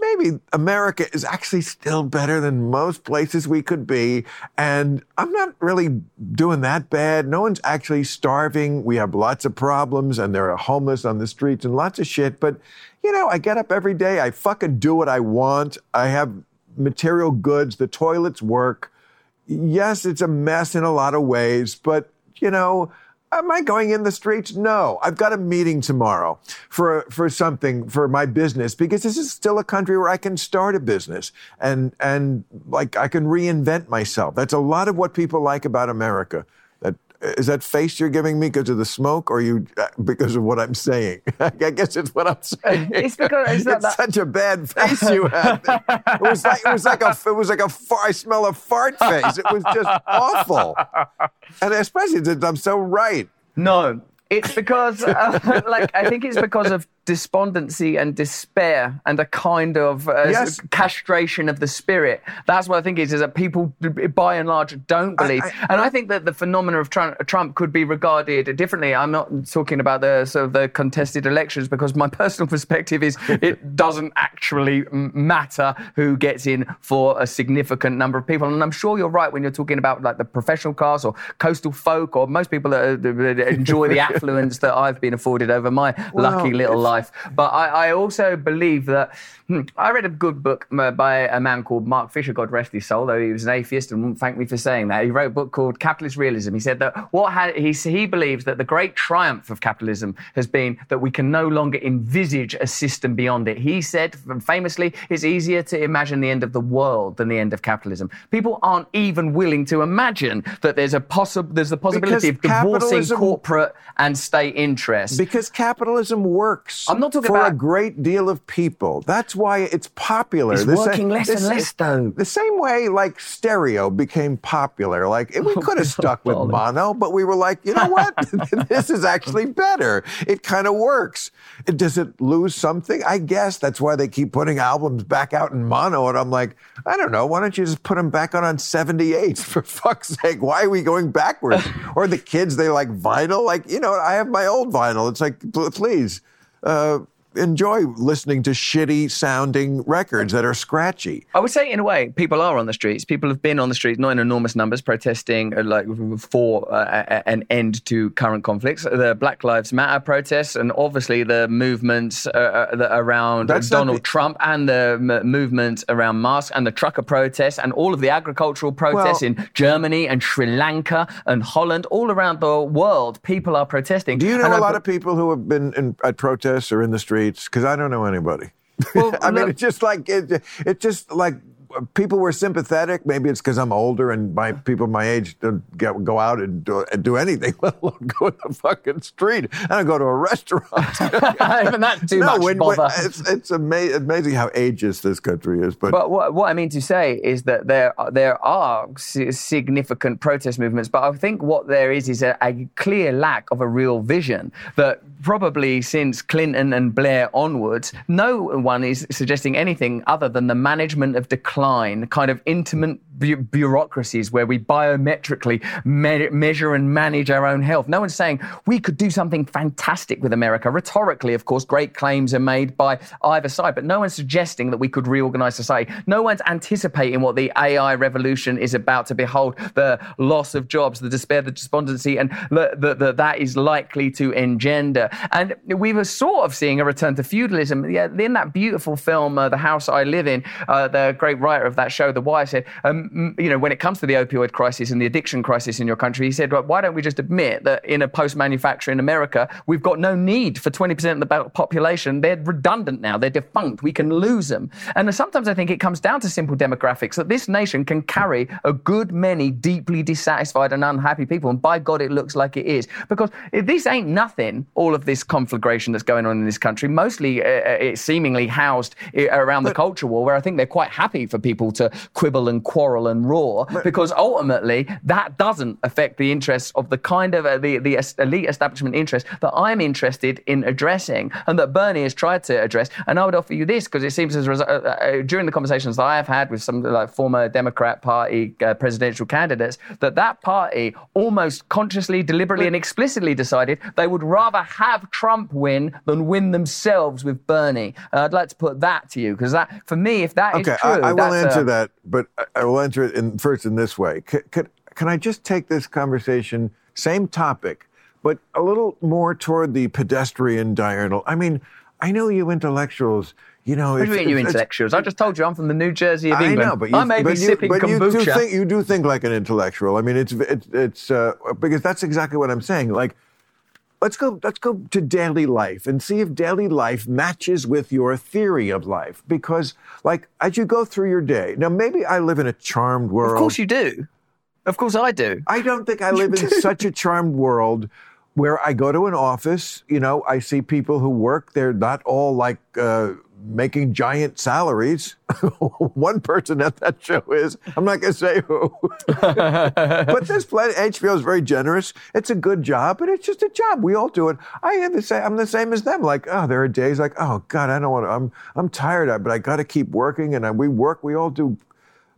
A: maybe America is actually still better than most places we could be. And I'm not really doing that bad. No one's actually starving. We have lots of problems and there are homeless on the streets and lots of shit. But, you know, I get up every day. I fucking do what I want. I have material goods. The toilets work. Yes, it's a mess in a lot of ways, but, you know, Am I going in the streets? No. I've got a meeting tomorrow for for something for my business because this is still a country where I can start a business and and like I can reinvent myself. That's a lot of what people like about America. Is that face you're giving me because of the smoke, or you uh, because of what I'm saying? *laughs* I guess it's what I'm saying.
B: It's because it's,
A: it's
B: that...
A: such a bad face you *laughs* have. It was like it was like a it was like a I smell a fart face. It was just awful, and especially since I'm so right.
B: No, it's because, uh, *laughs* like, I think it's because of despondency and despair and a kind of uh, yes. castration of the spirit. That's what I think is, is that people, by and large, don't believe. I, I, and I think that the phenomenon of Trump, Trump, could be regarded differently. I'm not talking about the sort of the contested elections because my personal *laughs* perspective is it doesn't actually matter who gets in for a significant number of people. And I'm sure you're right when you're talking about like the professional class or coastal folk or most people that, that enjoy the *laughs* affluence that I've been afforded over my well, lucky little life life. But I, I also believe that hmm, I read a good book uh, by a man called Mark Fisher, God rest his soul, though he was an atheist and wouldn't thank me for saying that. He wrote a book called Capitalist Realism. He said that what he, he believes that the great triumph of capitalism has been that we can no longer envisage a system beyond it. He said famously, it's easier to imagine the end of the world than the end of capitalism. People aren't even willing to imagine that there's a possible there's the possibility because of divorcing corporate and state interests.
A: Because capitalism works
B: I'm not talking
A: for
B: about-
A: a great deal of people. That's why it's popular.
B: It's
A: The
B: working less and less, though.
A: The same way, like stereo became popular. Like we oh, could have *laughs* stuck with
B: darling.
A: mono, but we were like, you know what? *laughs* *laughs* this is actually better. It kind of works. It, does it lose something? I guess that's why they keep putting albums back out in mono. And I'm like, I don't know. Why don't you just put them back on on 78s for fuck's sake? Why are we going backwards? or the kids, they like vinyl. Like you know, I have my old vinyl. It's like, please. Uh, Enjoy listening to shitty sounding records that are scratchy.
B: I would say, in a way, people are on the streets. People have been on the streets, not in enormous numbers, protesting uh, like for uh, an end to current conflicts. The Black Lives Matter protests, and obviously the movements uh, uh, around
A: That's
B: Donald
A: the-
B: Trump, and the m- movement around masks, and the trucker protests, and all of the agricultural protests
A: Well-
B: in Germany and Sri Lanka and Holland, all around the world. People are protesting.
A: Do you know
B: And
A: a
B: I-
A: lot of people who have been in, at protests or in the streets? Because I don't know anybody.
B: Well, *laughs*
A: I mean, it's just like it, it's just like people were sympathetic. Maybe it's because I'm older and my people my age don't get, go out and do, and do anything, *laughs* let alone go to the fucking street. I don't go to a restaurant. *laughs*
B: Even that's too
A: no,
B: much
A: when, when-
B: bother.
A: it's it's ama- amazing how ageist this country is. But,
B: But what, what I mean to say is that there there are si- significant protest movements, but I think what there is is a, a clear lack of a real vision that probably since Clinton and Blair onwards, no one is suggesting anything other than the management of decline, kind of intimate bu- bureaucracies where we biometrically me- measure and manage our own health. No one's saying we could do something fantastic with America. Rhetorically, of course, great claims are made by either side, but no one's suggesting that we could reorganize society. No one's anticipating what the AI revolution is about to behold the loss of jobs, the despair, the despondency, and the, the, the, that is likely to engender. And we were sort of seeing a return to feudalism. Yeah, in that beautiful film, uh, The House I Live In, uh, the great writer of that show, The Wire, said, um, you know, when it comes to the opioid crisis and the addiction crisis in your country, he said, well, why don't we just admit that in a post manufacturing America, we've got no need for 20% of the population. They're redundant now, they're defunct. We can lose them. And sometimes I think it comes down to simple demographics that this nation can carry a good many deeply dissatisfied and unhappy people. And by God, it looks like it is. Because this ain't nothing, all of this conflagration that's going on in this country, mostly uh, uh, it's seemingly housed uh, around the culture war, where I think they're quite happy for people to quibble and quarrel and roar, because ultimately that doesn't affect the interests of the kind of uh, the, the elite establishment interest that I'm interested in addressing and that Bernie has tried to address. And I would offer you this because it seems as a result, uh, uh, during the conversations that I have had with some like former Democrat Party uh, presidential candidates that that party almost consciously, deliberately, and explicitly decided they would rather have Trump win than win themselves with Bernie. And I'd like to put that to you because that, for me, if that is
A: okay,
B: true,
A: I, I
B: that's
A: answer that, but I- I will answer it in, first in this way. Could, can I just take this conversation, same topic, but a little more toward the pedestrian diurnal? I mean, I know you intellectuals, you know.
B: What do you mean, you intellectuals? I just told you I'm from the New Jersey of
A: I
B: England.
A: know, but you,
B: I may
A: but
B: be
A: you,
B: sipping
A: but you do think you do think like an intellectual. I mean, it's it's it's uh, because that's exactly what I'm saying. Like, let's go let's go to daily life and see if daily life matches with your theory of life. Because, like, as you go through your day, now maybe I live in a charmed world.
B: of course you do. Of course I do.
A: I don't think I *laughs* live in such a charmed world where I go to an office, you know, I see people who work, they're not all like uh, making giant salaries. *laughs* One person at that show is, I'm not going to say who. *laughs* but there's plenty, HBO is very generous. It's a good job, but it's just a job. We all do it. I am the same, I'm the same as them. Like, oh, there are days like, oh God, I don't want to, I'm, I'm tired, but I got to keep working. And I, we work, we all do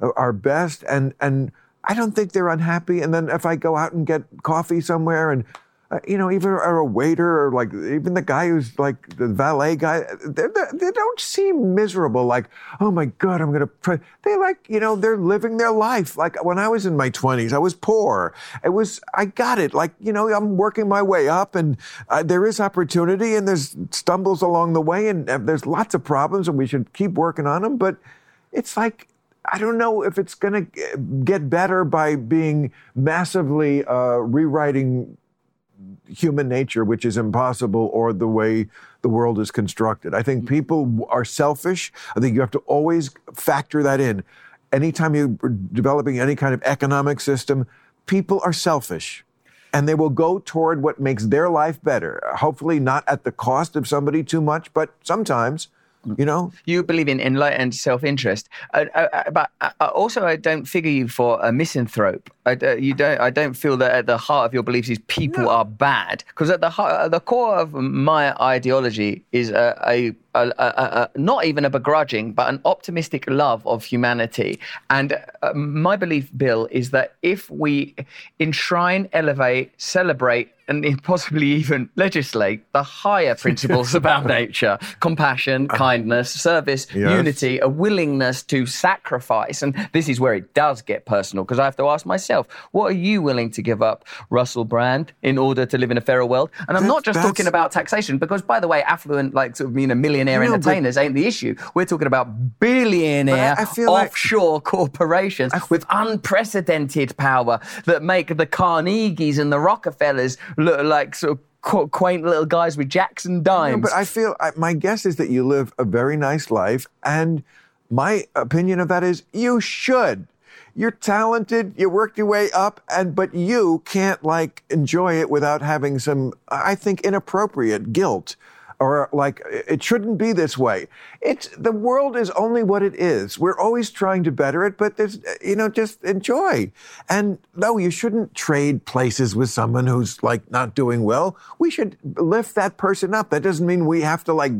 A: our best and and I don't think they're unhappy. And then if I go out and get coffee somewhere and uh, you know, even or a waiter or like even the guy who's like the valet guy, they're, they're, they don't seem miserable. Like, oh my God, I'm gonna. Pray. They like, you know, they're living their life. Like when I was in my 20s, I was poor. It was, I got it. Like, you know, I'm working my way up, and uh, there is opportunity, and there's stumbles along the way, and uh, there's lots of problems, and we should keep working on them. But it's like I don't know if it's going to get better by being massively uh, rewriting human nature, which is impossible, or the way the world is constructed. I think mm. people are selfish. I think you have to always factor that in. Anytime you're developing any kind of economic system, people are selfish. and they will go toward what makes their life better. Hopefully, not at the cost of somebody too much, but sometimes. You know,
B: you believe in enlightened self-interest, uh, uh, but uh, also I don't figure you for a misanthrope. I, uh, you don't. I don't feel that at the heart of your beliefs is people no. are bad. Because at the heart, at the core of my ideology is a, a, a, a, not even a begrudging, but an optimistic love of humanity. And uh, my belief, Bill, is that if we enshrine, elevate, celebrate, and *laughs* possibly even legislate the higher *laughs* principles about nature compassion, uh, kindness, service, yes. unity, a willingness to sacrifice. And this is where it does get personal because I have to ask myself, what are you willing to give up, Russell Brand, in order to live in a fairer world? And I'm that's, not just talking about taxation because, by the way, affluent, like, sort of, you know, millionaire no, entertainers ain't the issue. We're talking about billionaire offshore like, *laughs* corporations I, with unprecedented power that make the Carnegies and the Rockefellers look like sort of quaint little guys with Jackson dimes. No,
A: but I feel I, my guess is that you live a very nice life, and my opinion of that is you should. You're talented, you worked your way up, and but you can't like enjoy it without having some, I think, inappropriate guilt or like it shouldn't be this way. It's the world is only what it is. We're always trying to better it, but there's you know just enjoy. And no, you shouldn't trade places with someone who's like not doing well. We should lift that person up. That doesn't mean we have to like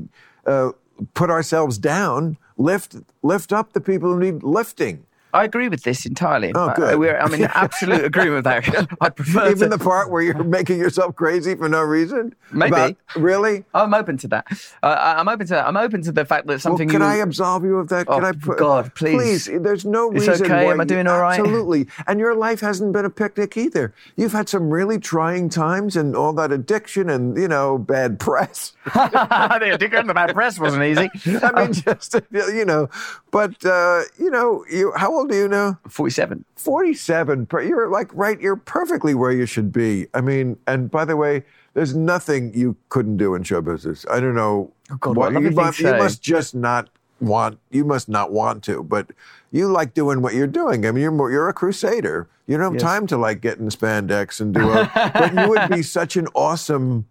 A: uh, put ourselves down. Lift lift up the people who need lifting.
B: I agree with this entirely.
A: Oh, good.
B: We're, I'm in *laughs* absolute agreement there. *laughs* I prefer
A: even to... the part where you're *laughs* making yourself crazy for no reason.
B: Maybe
A: About, really.
B: I'm open to that. Uh, I'm open to that. I'm open to the fact that something.
A: Well, can
B: you...
A: I absolve you of that?
B: Oh,
A: can I put...
B: God, please.
A: Please. There's no reason.
B: It's okay.
A: Why
B: Am I doing all right?
A: Absolutely. And your life hasn't been a picnic either. You've had some really trying times and all that addiction and you know bad press.
B: the addiction, the bad press wasn't easy.
A: I mean, just you know, but uh, you know, you. How old are you now?
B: 47.
A: 47. You're like, right, you're perfectly where you should be. I mean, and by the way, there's nothing you couldn't do in show business. I don't know.
B: Oh God, what, what you,
A: must, you must just not want, you must not want to, but you like doing what you're doing. I mean, you're more, you're a crusader. You don't have yes. time to like get in spandex and do a, *laughs* but you would be such an awesome,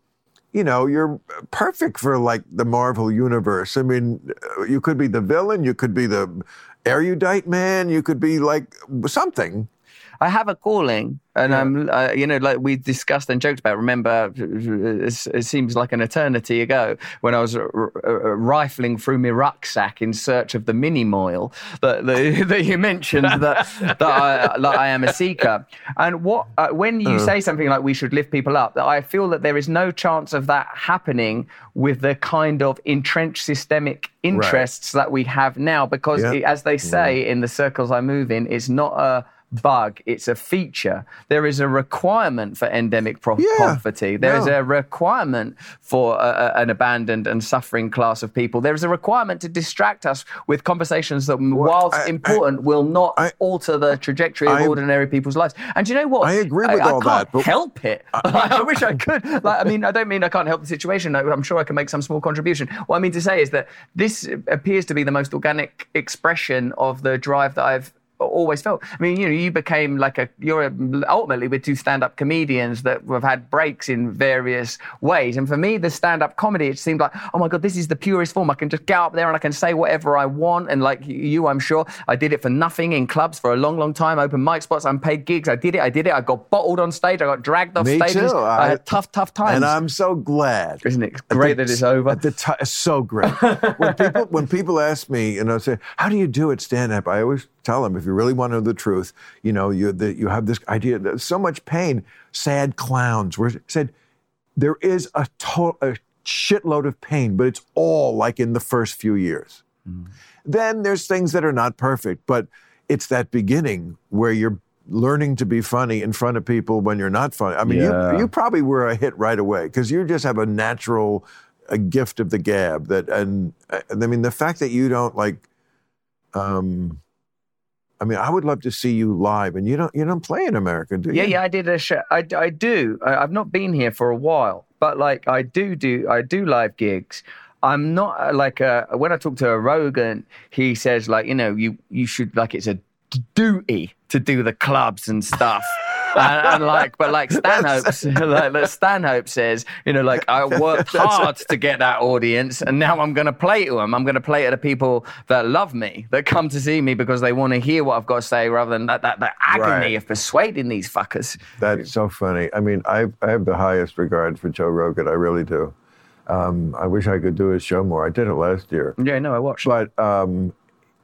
A: you know, you're perfect for like the Marvel universe. I mean, uh, you could be the villain, you could be the erudite man. You could be like something.
B: I have a calling, and yeah. I'm, uh, you know, like we discussed and joked about. Remember, it seems like an eternity ago when I was r- r- rifling through my rucksack in search of the mini moil that, that, *laughs* that you mentioned that that I, *laughs* that I, am a seeker. And what uh, when you uh. say something like we should lift people up, that I feel that there is no chance of that happening with the kind of entrenched systemic interests right. that we have now, because yeah. it, as they say yeah. in the circles I move in, it's not a bug, it's a feature. There is a requirement for endemic pro- yeah, poverty. There no. is a requirement for an abandoned and suffering class of people. There is a requirement to distract us with conversations that, well, whilst I, important, I, will not I, alter the trajectory of ordinary people's lives. And you know what?
A: I agree with all
B: that.
A: But
B: help it. *laughs* I, wish I could. Like, I mean, I don't mean I can't help the situation. I'm sure I can make some small contribution. What I mean to say is that this appears to be the most organic expression of the drive that I've always felt. I mean, you know, you became like a, you're a, ultimately with two stand up comedians that have had breaks in various ways. And for me, the stand up comedy, it seemed like, oh my God, this is the purest form. I can just get up there and I can say whatever I want. And like you, I'm sure, I did it for nothing in clubs for a long, long time, open mic spots, unpaid gigs. I did it, I did it. I got bottled on stage, I got dragged off
A: me
B: stages.
A: Too.
B: I, I, had tough, tough times.
A: And I'm so glad.
B: Isn't it great the, that it's over?
A: At the t- it's so great. when, people, when people ask me, you know, say, how do you do it stand up? I always tell them if you really want to know the truth, you know, you, the, you have this idea, there's so much pain. Sad clowns were said, there is a, to- a shitload of pain, but it's all like in the first few years. Mm. Then there's things that are not perfect, but it's that beginning where you're learning to be funny in front of people when you're not funny. I mean, yeah. you, you probably were a hit right away because you just have a natural a gift of the gab that, and I mean, the fact that you don't like, um, I mean, I would love to see you live, and you don't you don't play in America, do you?
B: Yeah, yeah, I did a show. I, I do. I, have not been here for a while, but like I do do I do live gigs. I'm not uh, like a, uh, when I talk to a Rogan, he says like you know you you should like it's a duty to do the clubs and stuff. And, and like, but like *laughs* Stanhope, *laughs* like, like Stanhope says, you know, like I worked hard to get that audience, and now I'm going to play to them. I'm going to play to the people that love me, that come to see me because they want to hear what I've got to say, rather than that that, that agony
A: Right.
B: of persuading these fuckers.
A: That's so funny. I mean, I, I have the highest regard for Joe Rogan. I really do. Um, I wish I could do his show more. I did it last year.
B: Yeah, no, I watched.
A: But um,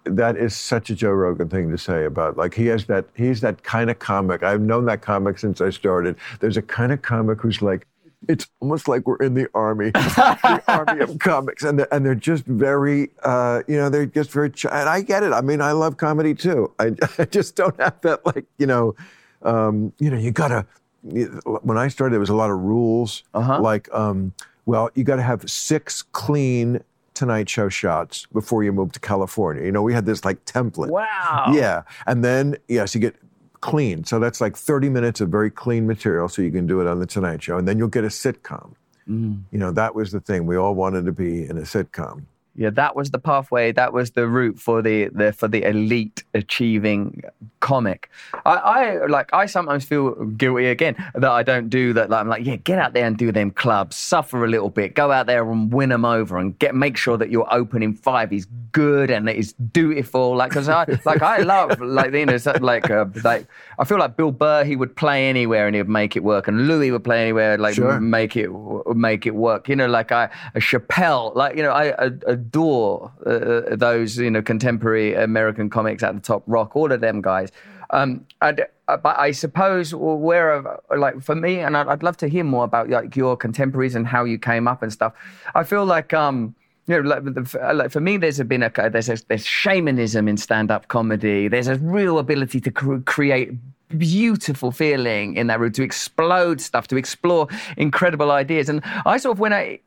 A: that is such a Joe Rogan thing to say about like he has that he's that kind of comic. I've known that comic since I started. There's a kind of comic who's like it's almost like we're in the army, *laughs* the army of comics, and they're, and they're just very, uh, you know, they're just very. Ch- and I get it. I mean, I love comedy too. I, *laughs* I just don't have that like, you know, um, you know, you gotta. When I started, there was a lot of rules,
B: Uh-huh.
A: like, um, well, you got to have six clean Tonight Show shots before you move to California. You know, we had this like template.
B: wow.
A: Yeah. And then, yes, you get clean. So that's like 30 minutes of very clean material so you can do it on The Tonight Show. And then you'll get a sitcom. Mm. You know, that was the thing. We all wanted to be in a sitcom.
B: Yeah, that was the pathway. That was the route for the, the for the elite achieving comic. I, I like. I sometimes feel guilty again that I don't do that. Like I'm like, yeah, get out there and do them clubs, suffer a little bit, go out there and win them over, and get make sure that your opening five is good and it is dutiful. Like, because I *laughs* like I love like you know so- like uh, like I feel like Bill Burr he would play anywhere and he would make it work, and Louis would play anywhere like
A: Sure.
B: make it make it work. You know, like I a Chappelle, like you know, I, I adore uh, those you know contemporary American comics at the top, rock, all of them guys. Um, and, uh, but I suppose where uh, like for me, and I'd, I'd love to hear more about like your contemporaries and how you came up and stuff. I feel like. um you know, like, the- like for me, there's been a there's a, there's shamanism in stand-up comedy. There's a real ability to cr- create beautiful feeling in that room, to explode stuff, to explore incredible ideas. And I sort of when I,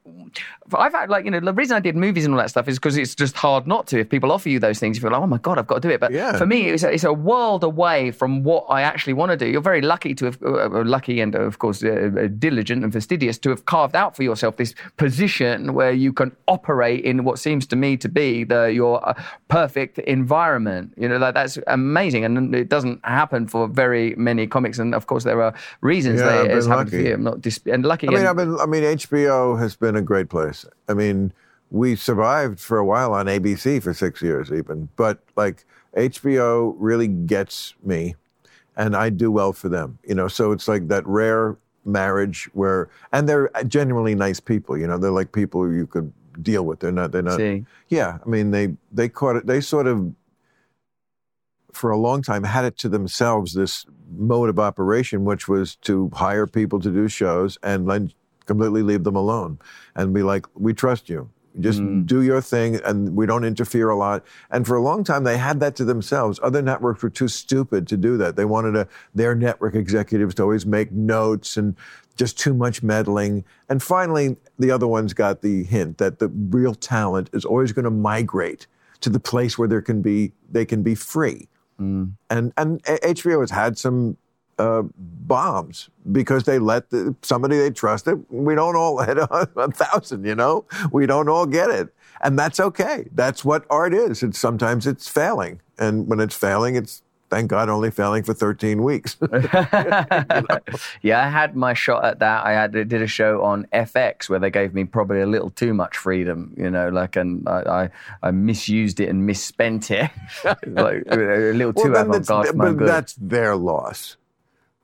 B: I've had like you know the reason I did movies and all that stuff is because it's just hard not to. If people offer you those things, you feel like oh my god, I've got to do it. But
A: Yeah.
B: for me, it's a, it's a world away from what I actually want to do. You're very lucky to have, uh, lucky and uh, of course uh, uh, diligent and fastidious to have carved out for yourself this position where you can operate in what seems to me to be the your uh, perfect environment. You know, like that's amazing, and it doesn't happen for very many comics. And of course, there are reasons
A: Yeah,
B: that it's happened for
A: lucky.
B: you. I'm not dis- and lucky.
A: I mean,
B: and-
A: I've been, I mean, HBO has been a great place. I mean, we survived for a while on ABC for six years, even. But like, HBO really gets me, and I do well for them. You know, so it's like that rare marriage where, and they're genuinely nice people. You know, they're like people you could deal with. They're not. They're not.
B: See.
A: Yeah, I mean, they they caught it. They sort of, for a long time, had it to themselves this mode of operation, which was to hire people to do shows and then completely leave them alone and be like, "We trust you. Just mm. do your thing, and we don't interfere a lot." And for a long time, they had that to themselves. Other networks were too stupid to do that. They wanted to, their network executives to always make notes and just too much meddling. And finally, the other ones got the hint that the real talent is always going to migrate to the place where there can be they can be free. And and HBO has had some uh, bombs because they let the, somebody they trusted. We don't all *laughs* hit a, a thousand, you know. We don't all get it, and that's okay. That's what art is. It's sometimes it's failing, and when it's failing, it's thank God only failing for 13 weeks. *laughs* *laughs*
B: yeah, I had my shot at that. I had I did a show on FX where they gave me probably a little too much freedom, you know, like, and I, I, I misused it and misspent it, *laughs* like a little too
A: that's,
B: avant-garde
A: but
B: good.
A: that's their loss,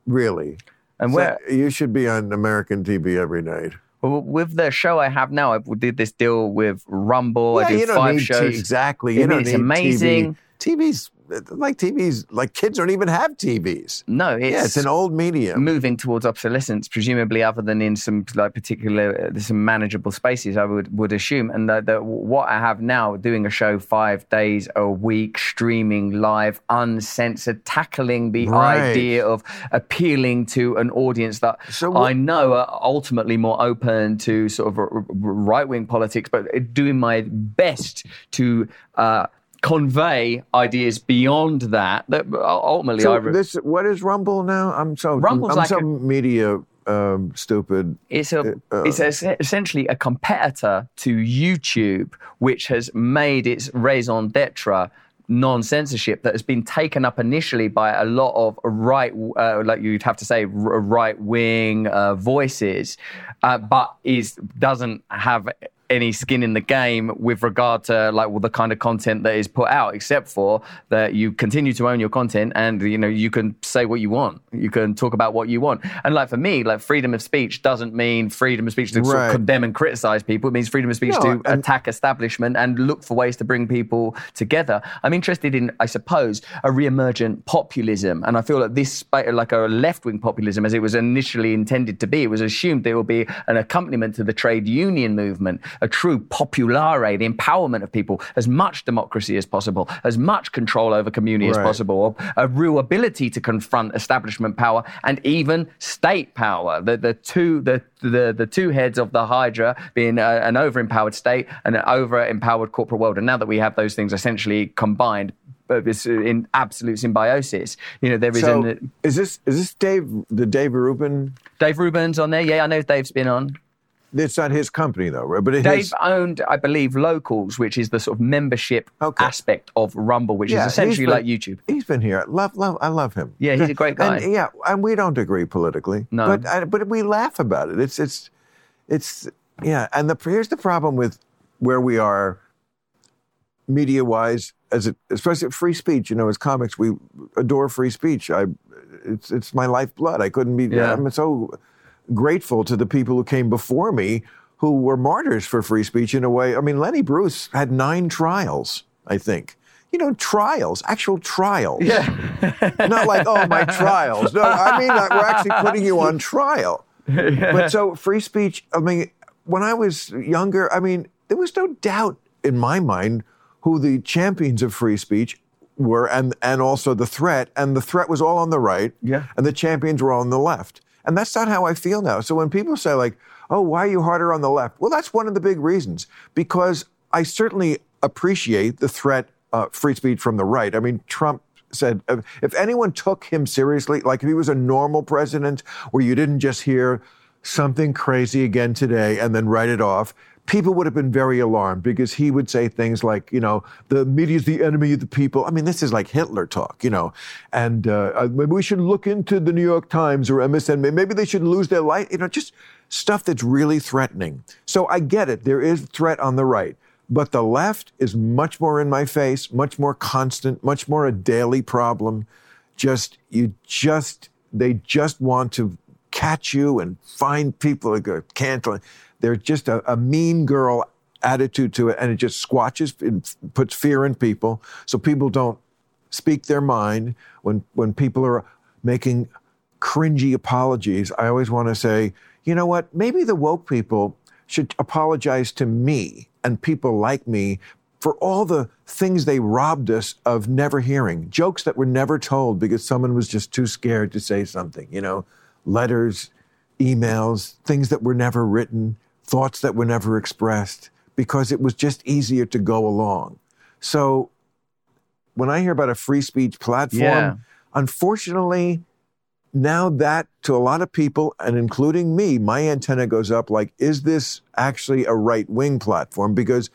A: really.
B: And
A: So
B: where,
A: you should be on American TV every night.
B: well, with the show I have now, I did this deal with Rumble. I
A: Yeah,
B: did
A: you don't
B: five
A: need t-
B: shows.
A: exactly.
B: I
A: You
B: mean,
A: don't
B: it's
A: need
B: amazing.
A: TV. TV's like TV's like kids don't even have TVs.
B: No, it's,
A: yeah, it's an old medium.
B: moving towards obsolescence, presumably, other than in some like particular uh, some manageable spaces, I would would assume. And the, the, what I have now, doing a show five days a week, streaming live, uncensored, tackling the
A: Right.
B: idea of appealing to an audience that
A: So what-
B: I know are ultimately more open to sort of right wing politics, but doing my best to. Uh, Convey ideas beyond that. That ultimately, I
A: So
B: re-
A: this what is Rumble now? I'm so
B: Rumble's
A: I'm
B: like
A: so
B: a-
A: media um, stupid.
B: It's a
A: Uh,
B: it's es- essentially a competitor to YouTube, which has made its raison d'être non censorship that has been taken up initially by a lot of right, uh, like you'd have to say, right wing uh, voices, uh, but is doesn't have any skin in the game with regard to like well, the kind of content that is put out, except for that you continue to own your content and you know you can say what you want, you can talk about what you want. And like for me, like freedom of speech doesn't mean freedom of speech to right. sort of condemn and criticize people. It means freedom of speech no, to and- attack establishment and look for ways to bring people together. I'm interested in, I suppose, a re-emergent populism, and I feel like this, like a left-wing populism, as it was initially intended to be, it was assumed there will be an accompaniment to the trade union movement a true populare, the empowerment of people, as much democracy as possible, as much control over community right. as possible, a real ability to confront establishment power and even state power. The, the two the, the, the two heads of the Hydra being a, an over-empowered state and an over-empowered corporate world. And now that we have those things essentially combined, uh, uh, in absolute symbiosis. You know, there is.
A: So an, is this is this Dave the Dave Rubin?
B: Dave Rubin's on there. Yeah, I know Dave's been on.
A: It's not his company though, right?
B: But Dave his... owned, I believe, Locals, which is the sort of membership okay. aspect of Rumble, which yeah, is essentially been, like YouTube.
A: He's been here. Love, love, I love him.
B: Yeah, he's a great *laughs* guy.
A: And, yeah, and we don't agree politically.
B: No,
A: but uh, but we laugh about it. It's it's it's yeah. And the here's the problem with where we are, media wise, as it, especially free speech. You know, as comics, we adore free speech. I, it's it's my lifeblood. I couldn't be. Yeah. I'm so grateful to the people who came before me who were martyrs for free speech in a way. I mean, Lenny Bruce had nine trials, I think. You know, trials, actual trials.
B: Yeah.
A: Not like, oh, my trials. No, I mean, like, we're actually putting you on trial. Yeah. But so free speech, I mean, when I was younger, I mean, there was no doubt in my mind who the champions of free speech were and, and also the threat. And the threat was all on the right.
B: Yeah.
A: And the champions were all on the left. And that's not how I feel now. So when people say, like, oh, why are you harder on the left? Well, that's one of the big reasons because I certainly appreciate the threat, uh, free speech from the right. I mean, Trump said if anyone took him seriously, like if he was a normal president where you didn't just hear something crazy again today and then write it off, people would have been very alarmed because he would say things like, you know, the media is the enemy of the people. I mean, this is like Hitler talk, you know, and uh, uh maybe we should look into the New York Times or MSN. Maybe they should lose their life, you know, just stuff that's really threatening. So I get it. There is threat on the right. But the left is much more in my face, much more constant, much more a daily problem. Just, you just, they just want to catch you and find people that can't. There's just a, a mean girl attitude to it, and it just squatches and puts fear in people. So people don't speak their mind when when people are making cringy apologies. I always want to say, you know what? Maybe the woke people should apologize to me and people like me for all the things they robbed us of never hearing, jokes that were never told because someone was just too scared to say something. You know, letters, emails, things that were never written thoughts that were never expressed because it was just easier to go along. So when I hear about a free speech platform, yeah. unfortunately, now that to a lot of people, and including me, my antenna goes up like, is this actually a right wing platform? Because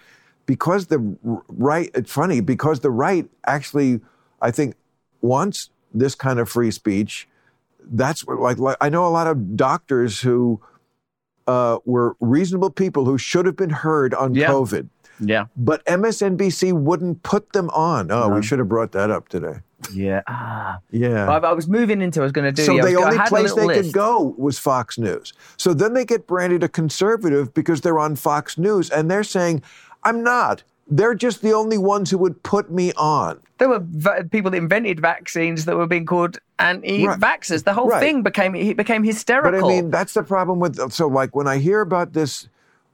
A: because the right, it's funny, because the right actually, I think, wants this kind of free speech. That's like, like I know a lot of doctors who uh, were reasonable people who should have been heard on
B: yeah.
A: COVID.
B: Yeah.
A: But MSNBC wouldn't put them on. Oh, no. we should have brought that up today.
B: Yeah. Ah.
A: Yeah.
B: I, I was moving into, I was going to do.
A: So the only place they
B: list.
A: could go was Fox News. So then they get branded a conservative because they're on Fox News and they're saying, I'm not. They're just the only ones who would put me on.
B: There were v- people that invented vaccines that were being called anti-vaxxers. Right. The whole right. thing became became hysterical.
A: But I mean, that's the problem with. So, like, when I hear about this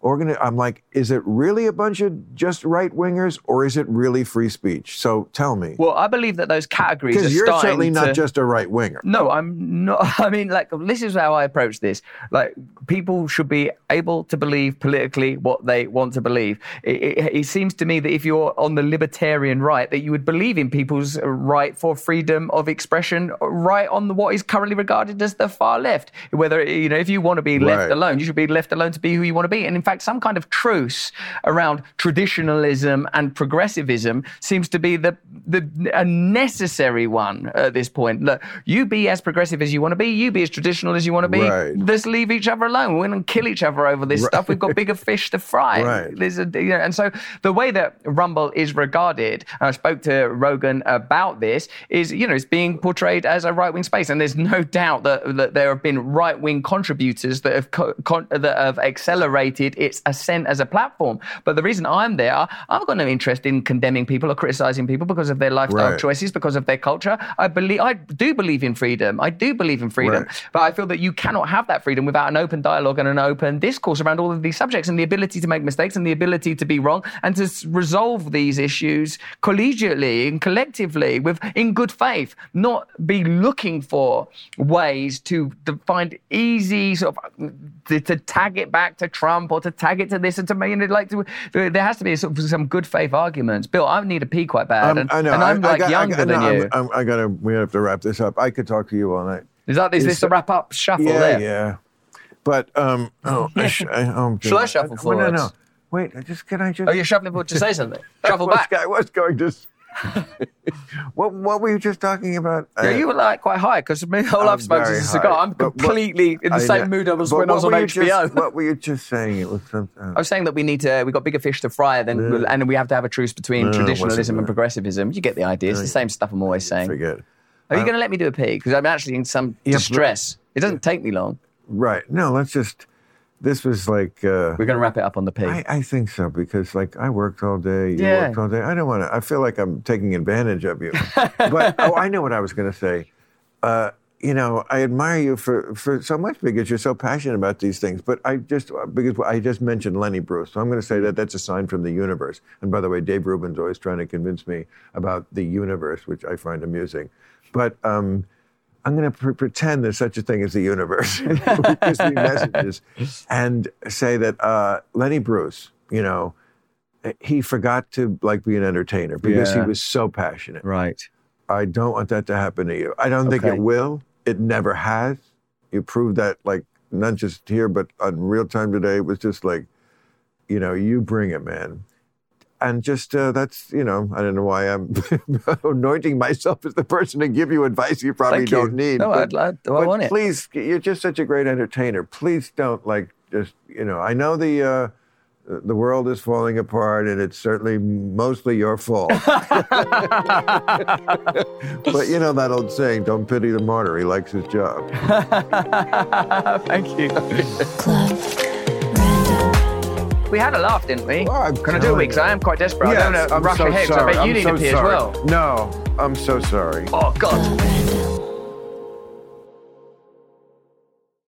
A: organi- I'm like, is it really a bunch of just right wingers or is it really free speech? So tell me.
B: Well, I believe that those categories
A: because you're certainly
B: to...
A: not just a right winger.
B: No, I'm not. *laughs* I mean, like this is how I approach this. Like people should be able to believe politically what they want to believe. It, it, it seems to me that if you're on the libertarian right, that you would believe in people's right for freedom of expression, right on the, what is currently regarded as the far left. Whether you know, if you want to be left right. alone, you should be left alone to be who you want to be. And in fact fact, some kind of truce around traditionalism and progressivism seems to be the, the a necessary one at this point. Look, you be as progressive as you want to be, you be as traditional as you want to be.
A: Right.
B: Let's leave each other alone. We're going to kill each other over this stuff. We've got bigger fish to fry.
A: Right.
B: There's a, you know, and so the way that Rumble is regarded, and I spoke to Rogan about this, is you know it's being portrayed as a right wing space, and there's no doubt that, that there have been right wing contributors that have co- con- that have accelerated its ascent as a platform. But the reason I'm there, I've got no interest in condemning people or criticizing people because of their lifestyle
A: Right.
B: choices, because of their culture. I believe I do believe in freedom. I do believe in freedom,
A: Right.
B: but I feel that you cannot have that freedom without an open dialogue and an open discourse around all of these subjects and the ability to make mistakes and the ability to be wrong and to resolve these issues collegially and collectively with in good faith, not be looking for ways to, to find easy sort of to, to tag it back to Trump or to tag it to this and to me. And like to, there has to be sort of some good faith arguments. Bill, I need a pee quite bad,
A: Um,
B: and,
A: I know.
B: and I'm
A: I- I
B: like
A: got- I
B: younger
A: got-
B: than
A: no,
B: you.
A: I'm, I'm, I gotta. We have to wrap this up. I could talk to you all night.
B: is that is
A: is-
B: this the wrap up shuffle
A: yeah,
B: there?
A: yeah. But um, oh, I *laughs* sh- I, oh,
B: Shall I shuffle
A: No, no, no. Wait, I just can I just?
B: Oh, you're shuffling forward to *laughs* say something. Shuffle
A: I
B: back.
A: I was going to. S- *laughs* what What were you just talking about?
B: Yeah,
A: Uh,
B: you were like quite high because all
A: I'm
B: I've smoked is a cigar.
A: high.
B: I'm
A: But what-
B: completely in the
A: I
B: same
A: know.
B: mood I was
A: But
B: when I
A: what
B: was on
A: were you
B: HBO.
A: Just, what were you just saying? It was something.
B: I was saying that we need to, we've got bigger fish to fry, then
A: Yeah.
B: and we have to have a truce between
A: No,
B: traditionalism and progressivism. You get the idea. It's the same stuff I'm always saying.
A: Forget. it.
B: Are you going to let me do a pee? Because I'm actually in some
A: Yeah, but-
B: distress. It doesn't take me long.
A: Right. No, let's just. This was like. Uh,
B: We're going to wrap it up on the pee.
A: I, I think so because like I worked all day, you
B: Yeah.
A: worked all day. I don't want to. I feel like I'm taking advantage of you. but *laughs* oh, I know what I was going to say. Uh, you know, I admire you for, for so much because you're so passionate about these things. But I just because I just mentioned Lenny Bruce, so I'm going to say that that's a sign from the universe. And by the way, Dave Rubin's always trying to convince me about the universe, which I find amusing. But um, I'm going to pre- pretend there's such a thing as the universe, *laughs* me messages, and say that uh, Lenny Bruce, you know, he forgot to like be an entertainer because
B: Yeah.
A: he was so passionate.
B: right.
A: I don't want that to happen to you. I don't think it will. It never has. You proved that, like not just here, but on real time today. It was just like, you know, you bring it, man. And just uh, that's, you know, I don't know why I'm *laughs* anointing myself as the person to give you advice you probably
B: Thank you.
A: don't need.
B: No,
A: but-
B: I'd, I'd, I
A: but
B: want it.
A: please, you're just such a great entertainer. Please don't like just you know. I know the uh, the world is falling apart, and it's certainly mostly your fault. *laughs* but you know that old saying, "Don't pity the martyr; he likes his job." *laughs*
B: Thank you.
C: Club Random.
B: We had a laugh, didn't we?
A: Well, I'm
B: Can I do a week? Because. I am quite desperate. I don't
A: Yes,
B: want to
A: I'm
B: rush
A: so
B: ahead.
A: sorry.
B: I bet you
A: I'm
B: need
A: so
B: a pee
A: sorry.
B: as well.
A: No, I'm so sorry.
B: Oh, God.